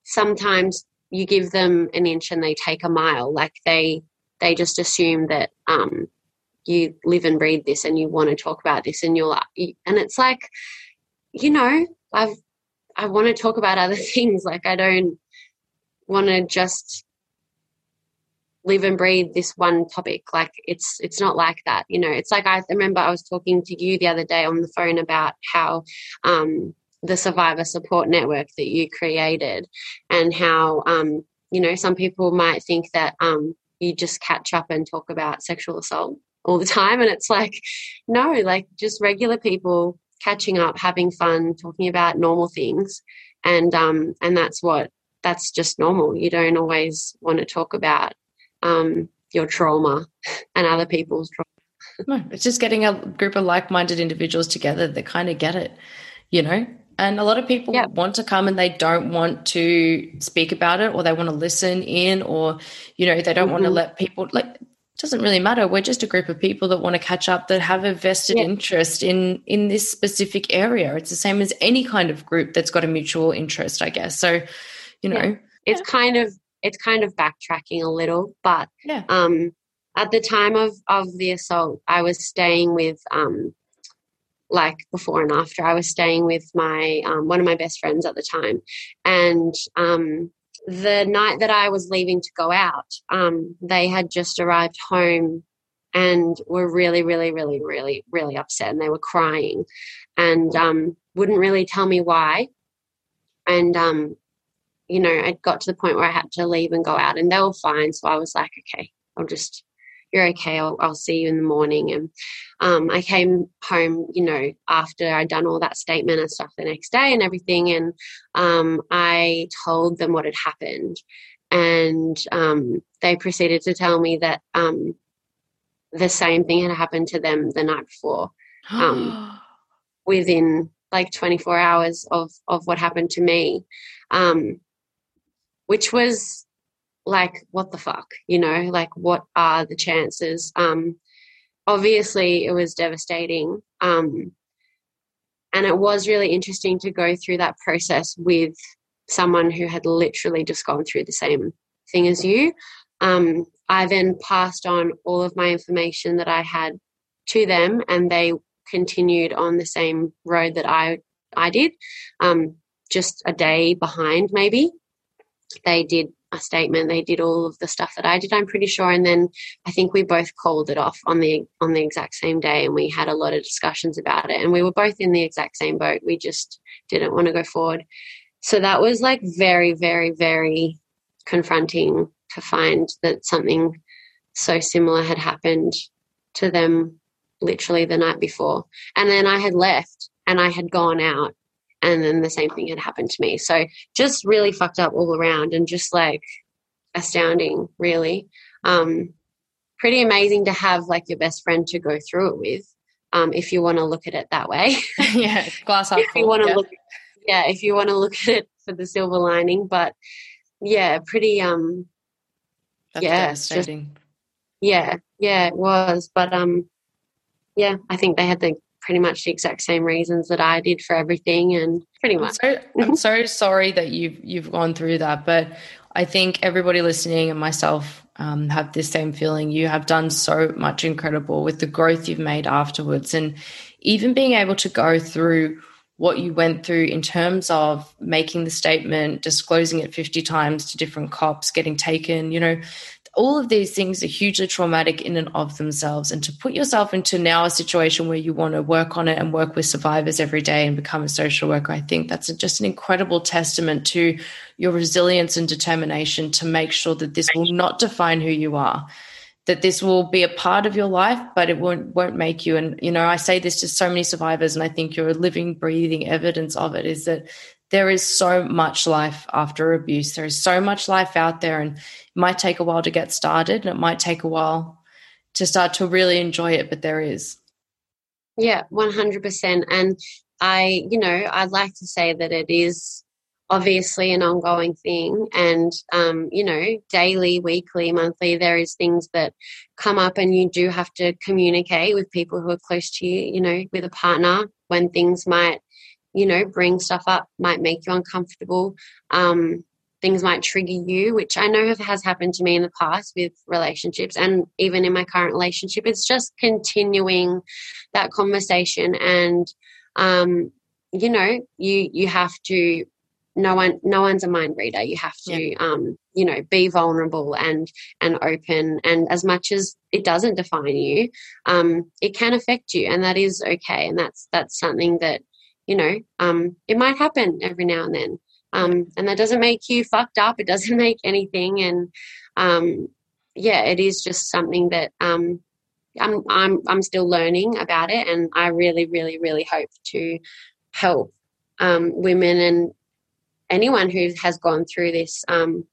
sometimes you give them an inch and they take a mile. Like they they just assume that um, you live and breathe this and you want to talk about this and you're like, and it's like, you know, I've I want to talk about other things. Like I don't want to just live and breathe this one topic. Like it's it's not like that you know? It's like i remember i was talking to you the other day on the phone about how um, the survivor support network that you created and how um, you know some people might think that um, you just catch up and talk about sexual assault all the time and it's like no like just regular people catching up having fun talking about normal things. And um and that's what that's just normal. You don't always want to talk about um, your trauma and other people's trauma. No, it's just getting a group of like minded individuals together that kind of get it, you know? And a lot of people yeah. want to come and they don't want to speak about it or they want to listen in or, you know, they don't mm-hmm. want to let people, like, it doesn't really matter. We're just a group of people that want to catch up that have a vested yeah. interest in in this specific area. It's the same as any kind of group that's got a mutual interest, I guess. So, you know yeah. it's yeah. kind of it's kind of backtracking a little but yeah. um at the time of of the assault, I was staying with um, like before and after. I was staying with my um, one of my best friends at the time, and um, the night that I was leaving to go out, um, they had just arrived home and were really, really, really, really, really upset, and they were crying, and um, wouldn't really tell me why. And um, you know, I got to the point where I had to leave and go out, and they were fine. So I was like, okay, I'll just you're okay. I'll, I'll see you in the morning. And um, I came home, you know, after I'd done all that statement and stuff the next day and everything. And um, I told them what had happened. And um, they proceeded to tell me that um, the same thing had happened to them the night before um, within like 24 hours of, of what happened to me, um, which was like what the fuck you know? Like what are the chances? Um obviously it was devastating um and it was really interesting to go through that process with someone who had literally just gone through the same thing as you. Um i then passed on all of my information that i had to them and they continued on the same road that i i did um just a day behind maybe they did a statement. They did all of the stuff that I did, I'm pretty sure. And then I think we both called it off on the on the exact same day and we had a lot of discussions about it. And we were both in the exact same boat. We just didn't want to go forward. So that was like very, very, very confronting to find that something so similar had happened to them literally the night before. And then I had left and I had gone out and then the same thing had happened to me. So just really fucked up all around and just like astounding, really. Um, pretty amazing to have like your best friend to go through it with, um, if you want to look at it that way. yeah, glass half If you want to yeah. look, yeah, if you want to look at it for the silver lining, but yeah, pretty um, That's yeah, devastating. Just, yeah, yeah, it was, but um, yeah, I think they had the pretty much the exact same reasons that I did for everything and pretty much. I'm so, I'm so sorry that you've you've gone through that, but I think everybody listening and myself um, have the same feeling. You have done so much incredible with the growth you've made afterwards, and even being able to go through what you went through in terms of making the statement, disclosing it 50 times to different cops, getting taken, you know, all of these things are hugely traumatic in and of themselves. And to put yourself into now a situation where you want to work on it and work with survivors every day and become a social worker, I think that's just an incredible testament to your resilience and determination to make sure that this will not define who you are. That this will be a part of your life, but it won't won't make you. And you know, I say this to so many survivors, and I think you're a living, breathing evidence of it. Is that there is so much life after abuse. There is so much life out there, and it might take a while to get started, and it might take a while to start to really enjoy it, but there is. Yeah, 100%. And I, you know, I'd like to say that it is obviously an ongoing thing and um, you know daily weekly monthly there is things that come up and you do have to communicate with people who are close to you you know with a partner when things might you know, bring stuff up, might make you uncomfortable. Um, things might trigger you, which I know has happened to me in the past with relationships and even in my current relationship. It's just continuing that conversation and um, you know, you you have to no one no one's a mind reader. You have to yeah. um, you know, be vulnerable and and open and as much as it doesn't define you, um, it can affect you and that is okay. And that's that's something that you know, um, it might happen every now and then. Um, and that doesn't make you fucked up. It doesn't make anything. And um, yeah, it is just something that um, I'm I'm I'm still learning about it, and I really, really, really hope to help um, women and anyone who has gone through this. Um,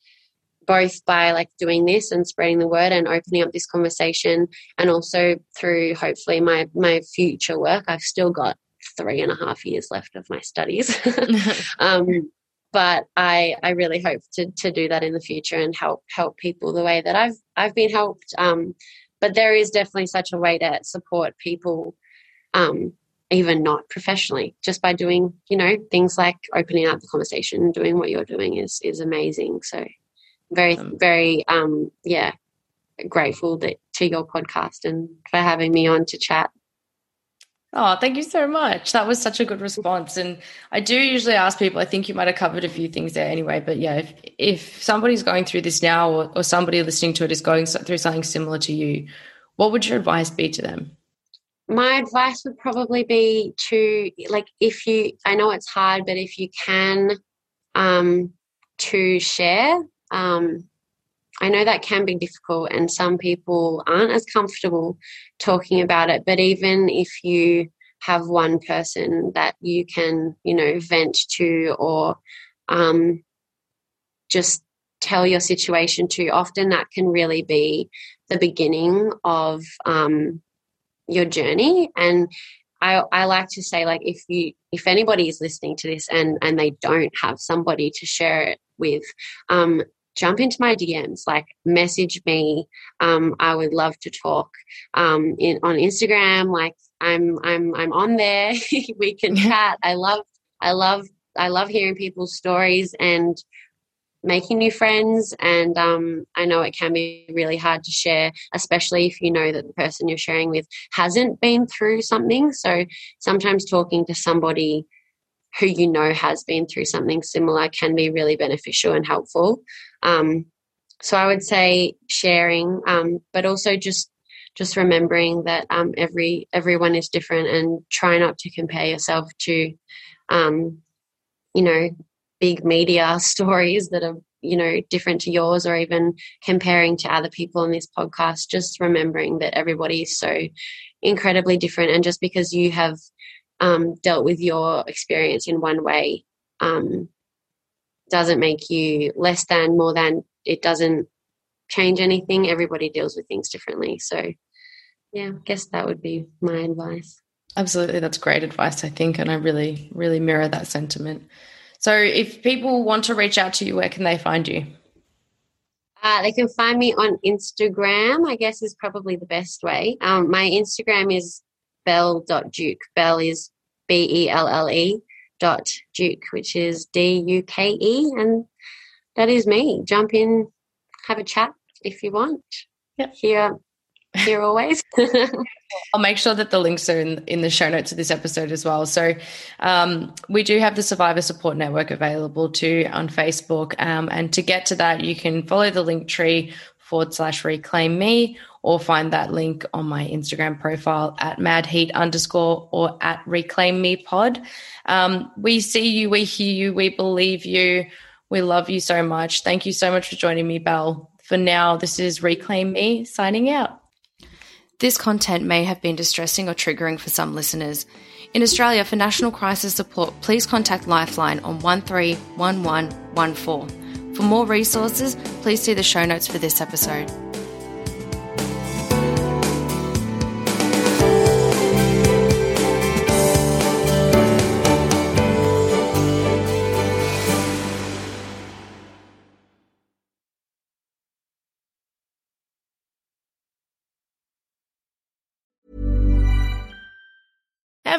both by like doing this and spreading the word and opening up this conversation and also through hopefully my my future work i've still got three and a half years left of my studies. um, but I, I really hope to, to do that in the future and help help people the way that I've I've been helped. Um, but there is definitely such a way to support people, um, even not professionally, just by doing you know things like opening up the conversation doing what you're doing is is amazing. So very very um, yeah grateful that to your podcast and for having me on to chat. Oh, thank you so much. That was such a good response. And I do usually ask people, I think you might have covered a few things there anyway, but yeah, if, if somebody's going through this now or, or somebody listening to it is going through something similar to you, what would your advice be to them? My advice would probably be to, like, if you, I know it's hard, but if you can, um, to share, um, I know that can be difficult, and some people aren't as comfortable talking about it. But even if you have one person that you can, you know, vent to or um, just tell your situation to, often that can really be the beginning of um, your journey. And I, I like to say, like, if you, if anybody is listening to this and and they don't have somebody to share it with, um, jump into my DMs, like message me. Um, I would love to talk um, in, on Instagram. Like I'm, I'm, I'm on there. we can chat. I love, I love, I love hearing people's stories and making new friends. And um, I know it can be really hard to share, especially if you know that the person you're sharing with hasn't been through something. So sometimes talking to somebody who you know has been through something similar can be really beneficial and helpful. Um, so I would say sharing, um, but also just just remembering that um, every everyone is different and try not to compare yourself to, um, you know, big media stories that are you know different to yours or even comparing to other people on this podcast just remembering that everybody is so incredibly different and just because you have um, dealt with your experience in one way um, doesn't make you less than, more than. It doesn't change anything. Everybody deals with things differently. So, yeah, I guess that would be my advice. Absolutely. That's great advice, I think. And I really, really mirror that sentiment. So, if people want to reach out to you, where can they find you? Uh, they can find me on Instagram, I guess is probably the best way. Um, my Instagram is belle.duke. Bell is B E L L E dot duke, which is D U K E. And that is me. Jump in, have a chat if you want. Yep. Here, here always. I'll make sure that the links are in, in the show notes of this episode as well. So um, we do have the Survivor Support Network available too on Facebook. Um, and to get to that, you can follow the link tree forward slash reclaim me or find that link on my Instagram profile at madheat underscore or at reclaim me pod. Um, we see you, we hear you, we believe you. We love you so much. Thank you so much for joining me, Belle. For now, this is Reclaim Me signing out. This content may have been distressing or triggering for some listeners. In Australia, for national crisis support, please contact Lifeline on 131114. For more resources, please see the show notes for this episode.